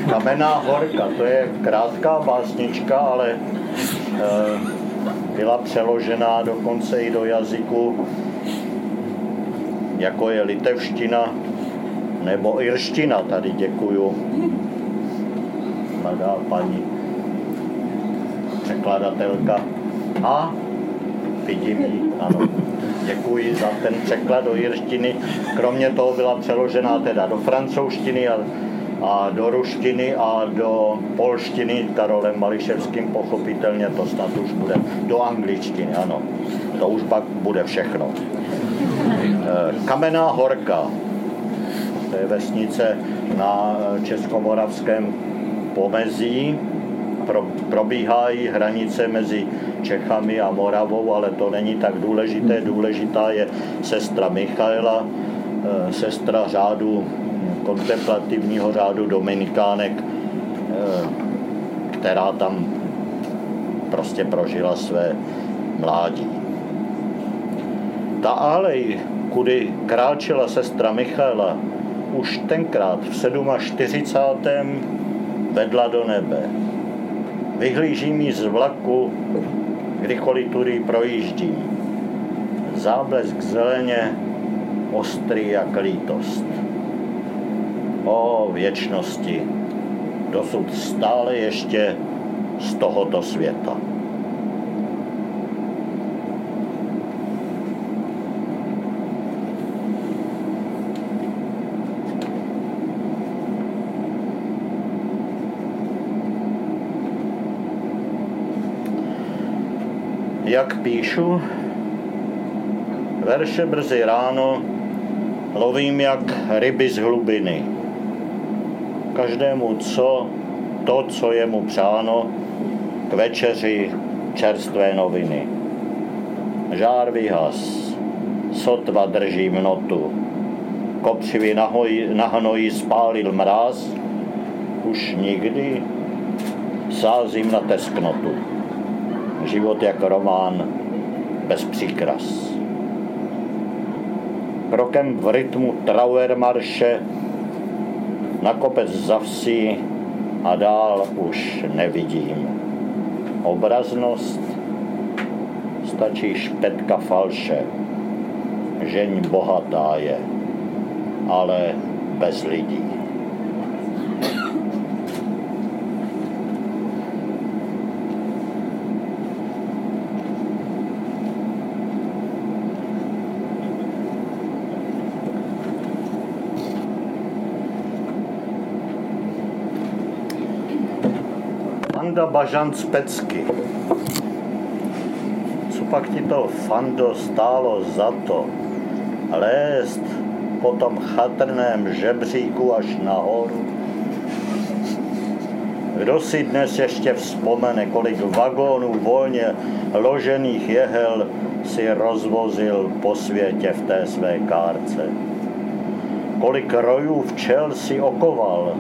Kamenná horka, to je krátká básnička, ale e, byla přeložená dokonce i do jazyku, jako je litevština nebo irština. Tady děkuju mladá paní překladatelka. A vidím ji, ano. Děkuji za ten překlad do jirštiny. Kromě toho byla přeložená teda do francouzštiny a, a do ruštiny a do polštiny Karolem Mališevským pochopitelně to snad už bude do angličtiny, ano. To už pak bude všechno. Eh, Kamenná horka, to je vesnice na Českomoravském pomezí, pro, probíhají hranice mezi Čechami a Moravou, ale to není tak důležité. Důležitá je sestra Michaela, eh, sestra řádu kontemplativního řádu Dominikánek, eh, která tam prostě prožila své mládí. Ta alej, kudy kráčela sestra Michaela, už tenkrát v 47. vedla do nebe. Vyhlížím ji z vlaku, kdykoliv tudy projíždím. Záblesk zeleně, ostrý jak lítost. O věčnosti, dosud stále ještě z tohoto světa. jak píšu, verše brzy ráno lovím jak ryby z hlubiny. Každému co, to, co je mu přáno, k večeři čerstvé noviny. Žár vyhas, sotva drží mnotu, kopřivy na hnoji spálil mráz, už nikdy sázím na tesknotu život jak román bez příkras. Krokem v rytmu Trauer marše na kopec za vsi a dál už nevidím. Obraznost stačí špetka falše. Žeň bohatá je, ale bez lidí. Fanda Bažant z Pecky. Co pak ti to, Fando, stálo za to lézt po tom chatrném žebříku až nahoru? Kdo si dnes ještě vzpomene, kolik vagónů volně ložených jehel si rozvozil po světě v té své kárce? kolik rojů včel si okoval,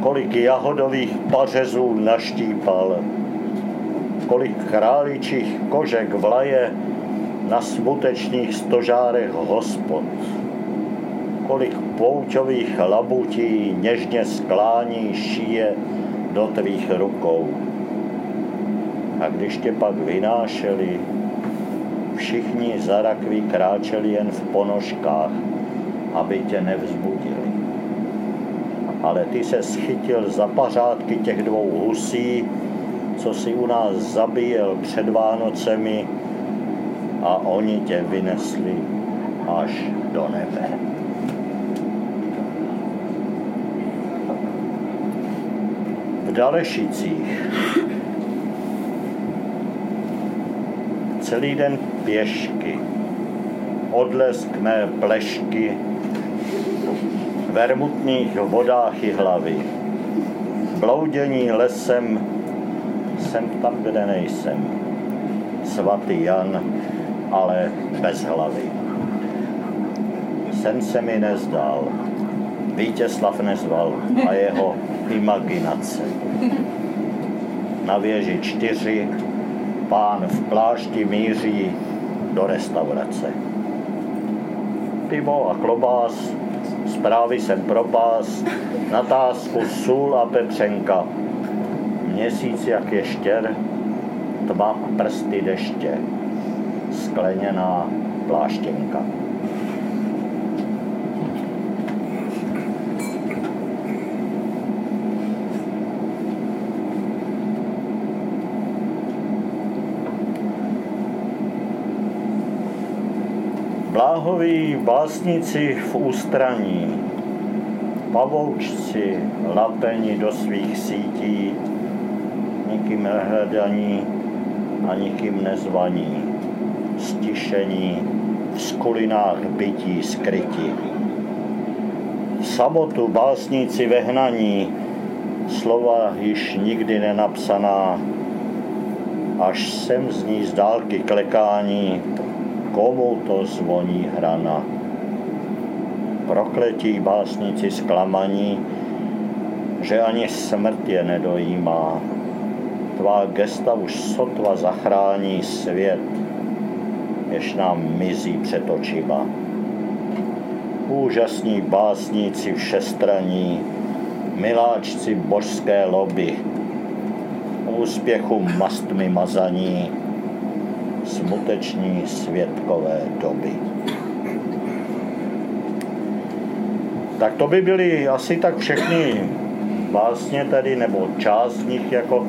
kolik jahodových pařezů naštípal, kolik králičích kožek vlaje na smutečných stožárech hospod, kolik pouťových labutí něžně sklání šíje do tvých rukou. A když tě pak vynášeli, všichni za rakví kráčeli jen v ponožkách, aby tě nevzbudili. Ale ty se schytil za pařádky těch dvou husí, co si u nás zabíjel před Vánocemi a oni tě vynesli až do nebe. V Dalešicích celý den pěšky, odlesk mé plešky, vermutných vodách i hlavy, bloudění lesem, jsem tam, kde nejsem, svatý Jan, ale bez hlavy. Sen se mi nezdál, Vítězslav nezval a jeho imaginace. Na věži čtyři pán v plášti míří do restaurace. Pivo a klobás, zprávy jsem propás, natázku sůl a pepřenka. Měsíc jak je štěr, tma prsty deště, skleněná pláštěnka. Bláhoví básnici v ústraní, pavoučci lapeni do svých sítí, nikým nehledaní a nikým nezvaní, stišení v skulinách bytí skryti. Samotu básníci vehnaní, slova již nikdy nenapsaná, až sem zní z dálky klekání, komu to zvoní hrana. Prokletí básníci zklamaní, že ani smrt je nedojímá. Tvá gesta už sotva zachrání svět, jež nám mizí před očima. Úžasní básníci všestraní, miláčci božské lobby, úspěchu mastmi mazaní, smuteční světkové doby. Tak to by byly asi tak všechny básně tady, nebo část z nich, jako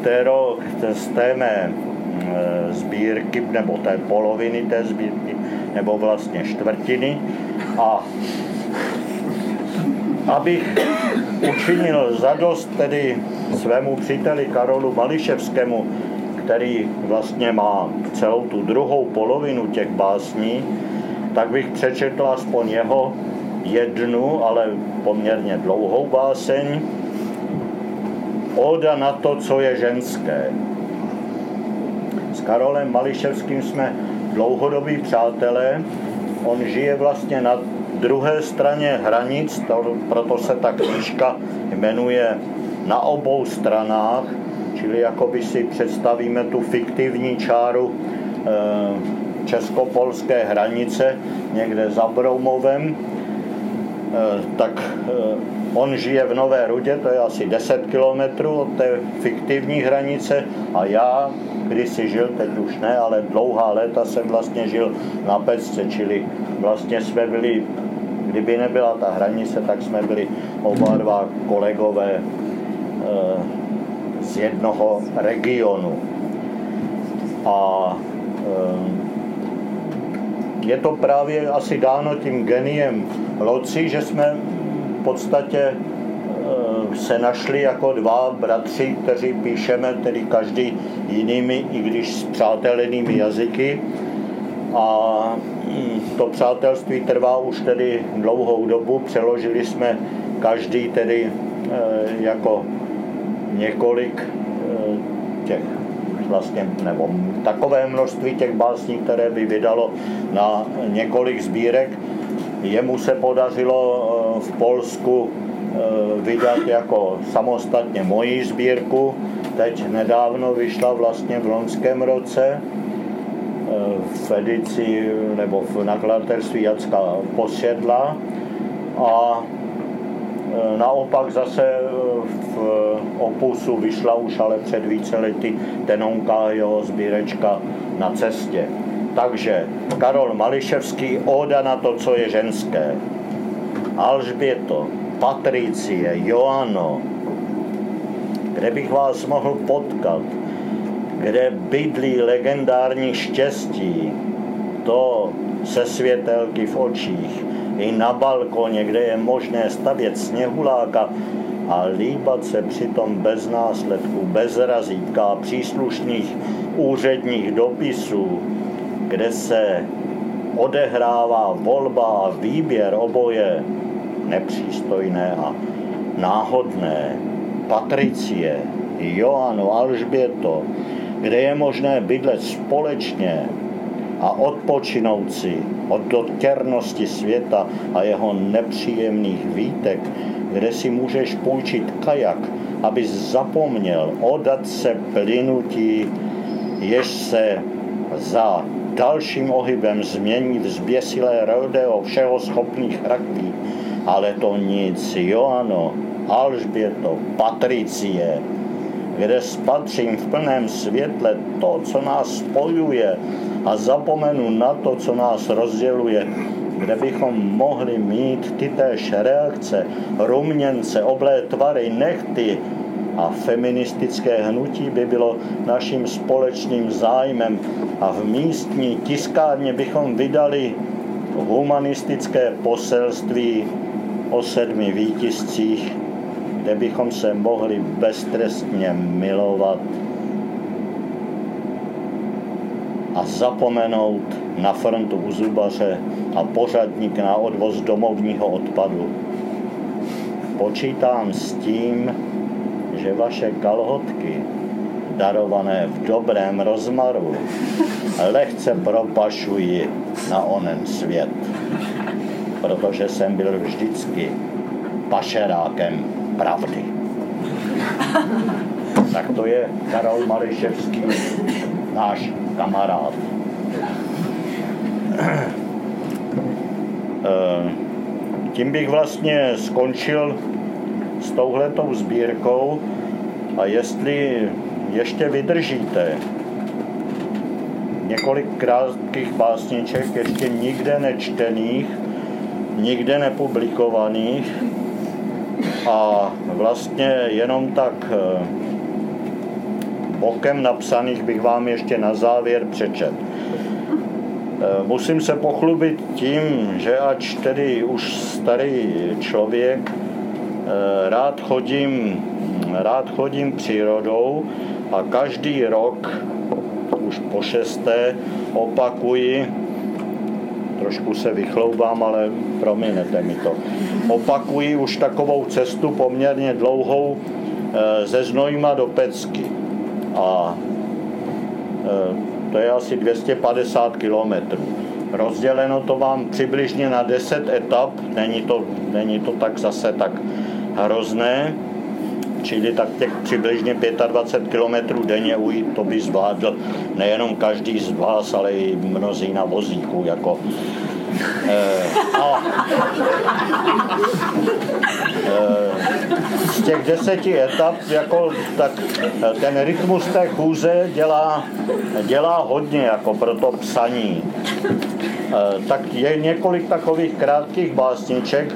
kterou z té mé e, sbírky, nebo té poloviny té sbírky, nebo vlastně čtvrtiny. A abych učinil zadost tedy svému příteli Karolu Mališevskému, který vlastně má celou tu druhou polovinu těch básní, tak bych přečetl aspoň jeho jednu, ale poměrně dlouhou báseň. Oda na to, co je ženské. S Karolem Mališevským jsme dlouhodobí přátelé. On žije vlastně na druhé straně hranic, to, proto se ta knížka jmenuje Na obou stranách Čili jakoby si představíme tu fiktivní čáru eh, českopolské hranice někde za Broumovem, eh, tak eh, on žije v Nové Rudě, to je asi 10 kilometrů od té fiktivní hranice a já když si žil, teď už ne, ale dlouhá léta jsem vlastně žil na Pecce, čili vlastně jsme byli, kdyby nebyla ta hranice, tak jsme byli oba dva kolegové z jednoho regionu. A eh, je to právě asi dáno tím geniem Loci, že jsme v podstatě eh, se našli jako dva bratři, kteří píšeme tedy každý jinými, i když s přátelenými jazyky. A hm, to přátelství trvá už tedy dlouhou dobu. Přeložili jsme každý tedy eh, jako několik eh, těch vlastně, nebo takové množství těch básní, které by vydalo na několik sbírek. Jemu se podařilo v Polsku vydat jako samostatně moji sbírku. Teď nedávno vyšla vlastně v loňském roce v edici nebo v nakladatelství Jacka Posjedla a naopak zase e, v opusu vyšla už ale před více lety Tenonka jeho sbírečka na cestě. Takže Karol Mališevský, Oda na to, co je ženské. Alžběto, Patricie, Joano, kde bych vás mohl potkat, kde bydlí legendární štěstí, to se světelky v očích, i na balkoně, kde je možné stavět sněhuláka a líbat se přitom bez následků, bez razítka příslušných úředních dopisů, kde se odehrává volba a výběr oboje nepřístojné a náhodné. Patricie, Joano, Alžběto, kde je možné bydlet společně a odpočinout si od dotěrnosti světa a jeho nepříjemných výtek, kde si můžeš půjčit kajak, abys zapomněl odat se plynutí, jež se za dalším ohybem změní v zběsilé rodeo všeho schopných rakví. Ale to nic, Joano, Alžběto, Patricie, kde spatřím v plném světle to, co nás spojuje a zapomenu na to, co nás rozděluje, kde bychom mohli mít ty též reakce, ruměnce, oblé tvary, nechty. A feministické hnutí by bylo naším společným zájmem. A v místní tiskárně bychom vydali humanistické poselství o sedmi výtiscích kde bychom se mohli beztrestně milovat a zapomenout na frontu u zubaře a pořadník na odvoz domovního odpadu. Počítám s tím, že vaše kalhotky, darované v dobrém rozmaru, lehce propašují na onen svět, protože jsem byl vždycky pašerákem pravdy. Tak to je Karol Mališevský, náš kamarád. Eh, tím bych vlastně skončil s touhletou sbírkou a jestli ještě vydržíte několik krátkých básniček, ještě nikde nečtených, nikde nepublikovaných, a vlastně jenom tak eh, bokem napsaných bych vám ještě na závěr přečet. Eh, musím se pochlubit tím, že ač tedy už starý člověk, eh, rád chodím, rád chodím přírodou a každý rok, už po šesté, opakuji trošku se vychloubám, ale prominete mi to. Opakuji už takovou cestu poměrně dlouhou eh, ze Znojma do Pecky. A eh, to je asi 250 kilometrů. Rozděleno to vám přibližně na 10 etap, není to, není to tak zase tak hrozné, čili tak těch přibližně 25 km denně ujít, to by zvládl nejenom každý z vás, ale i mnozí na vozíku. Jako, eh, a, eh, z těch deseti etap, jako, tak eh, ten rytmus té chůze dělá, dělá hodně jako pro to psaní. Eh, tak je několik takových krátkých básniček,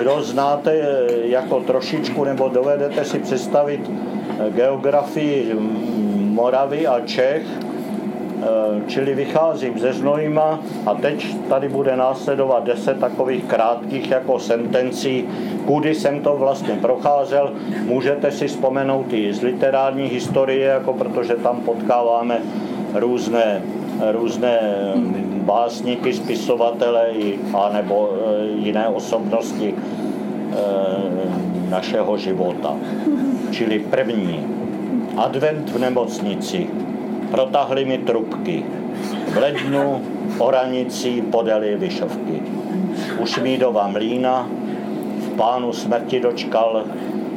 kdo znáte eh, jako trošičku nebo dovedete si představit eh, geografii Moravy a Čech, čili vycházím ze Znojma a teď tady bude následovat deset takových krátkých jako sentencí, kudy jsem to vlastně procházel. Můžete si vzpomenout i z literární historie, jako protože tam potkáváme různé, různé básníky, spisovatele i, anebo e, jiné osobnosti e, našeho života. Čili první, advent v nemocnici, protahli mi trubky, v lednu oranicí podali vyšovky. u Šmídova mlína, v pánu smrti dočkal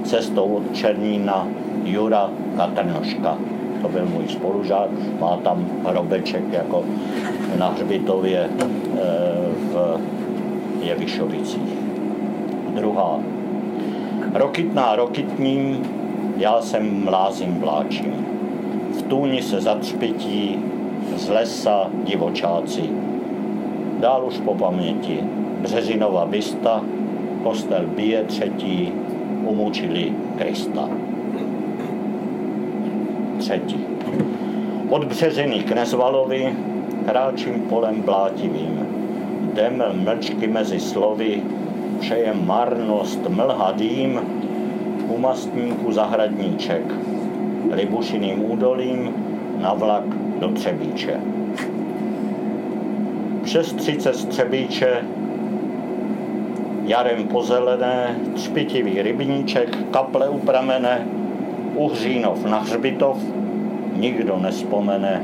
cestou od Černína Jura Katrnoška. To byl můj spolužák, má tam hrobeček jako na hřbitově eh, v Jevišovicích. Druhá. Rokitná rokitním, já jsem mlázím vláčím. V tůni se zatřpití, z lesa divočáci. Dál už po paměti Březinova bysta, kostel bije třetí, umučili Krista. Třetí. Od Březiny k Nezvalovi kráčím polem blátivým. Deml mlčky mezi slovy, přeje marnost mlha dým, u mastníku zahradníček, Libušiným údolím na vlak do Třebíče. Přes 30 Třebíče, jarem pozelené, třpitivý rybníček, kaple u pramene, Uhřínov na hřbitov, nikdo nespomene,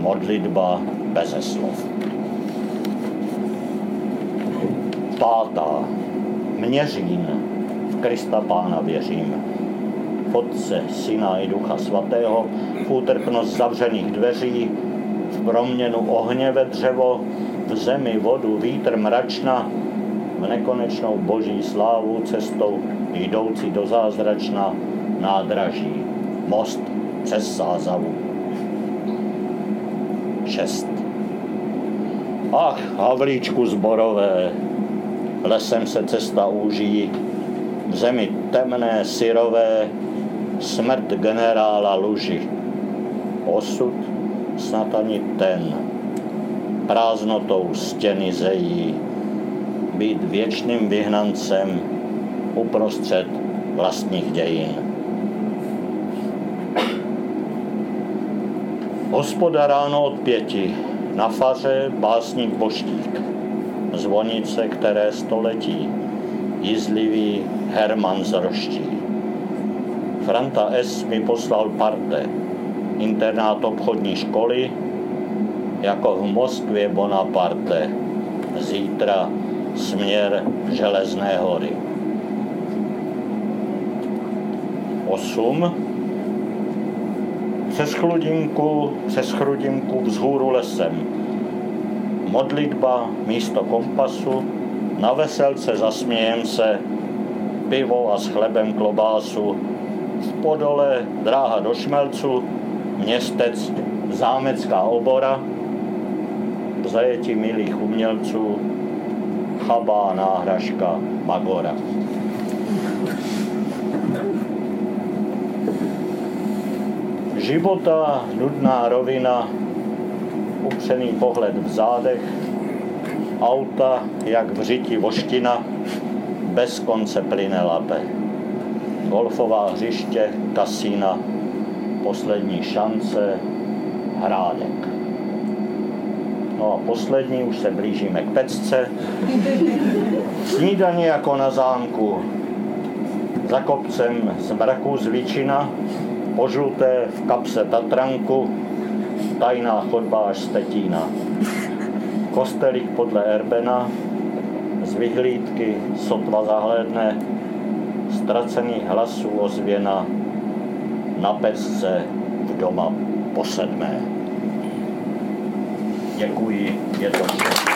modlitba beze slov. Pátá. Měřín. V Krista Pána věřím. V Otce, Syna i Ducha Svatého, v útrpnost zavřených dveří, v proměnu ohně ve dřevo, v zemi vodu, vítr mračna, v nekonečnou boží slávu cestou jdoucí do zázračna nádraží, most přes Sázavu. 6. Ach, Havlíčku zborové, lesem se cesta úží, v zemi temné, syrové, smrt generála Luži. Osud snad ani ten, prázdnotou stěny zejí, být věčným vyhnancem uprostřed vlastních dějin. Hospoda ráno od pěti, na faře básník Boštík, zvonice, které století, jízlivý Herman z Roští. Franta S. mi poslal parte, internát obchodní školy, jako v Moskvě Bonaparte, zítra směr Železné hory. 8. Přes chludinku, přes chrudinku vzhůru lesem. Modlitba místo kompasu, na veselce zasmějem se, pivo a s chlebem klobásu, v podole dráha do Šmelcu, městec, zámecká obora, v zajetí milých umělců, chabá náhražka Magora. Života nudná rovina, upřený pohled v zádech, auta jak v řiti voština, bez konce plyne lape. Golfová hřiště, kasína, poslední šance, hrádek. No a poslední, už se blížíme k pecce. Snídaně jako na zámku. Za kopcem z mraku požluté v kapse Tatranku, tajná chodba až Stetína. Kostelík podle Erbena, z vyhlídky sotva zahlédne, ztracených hlasů ozvěna, na pecce v doma po sedmé. Děkuji, je to všechno.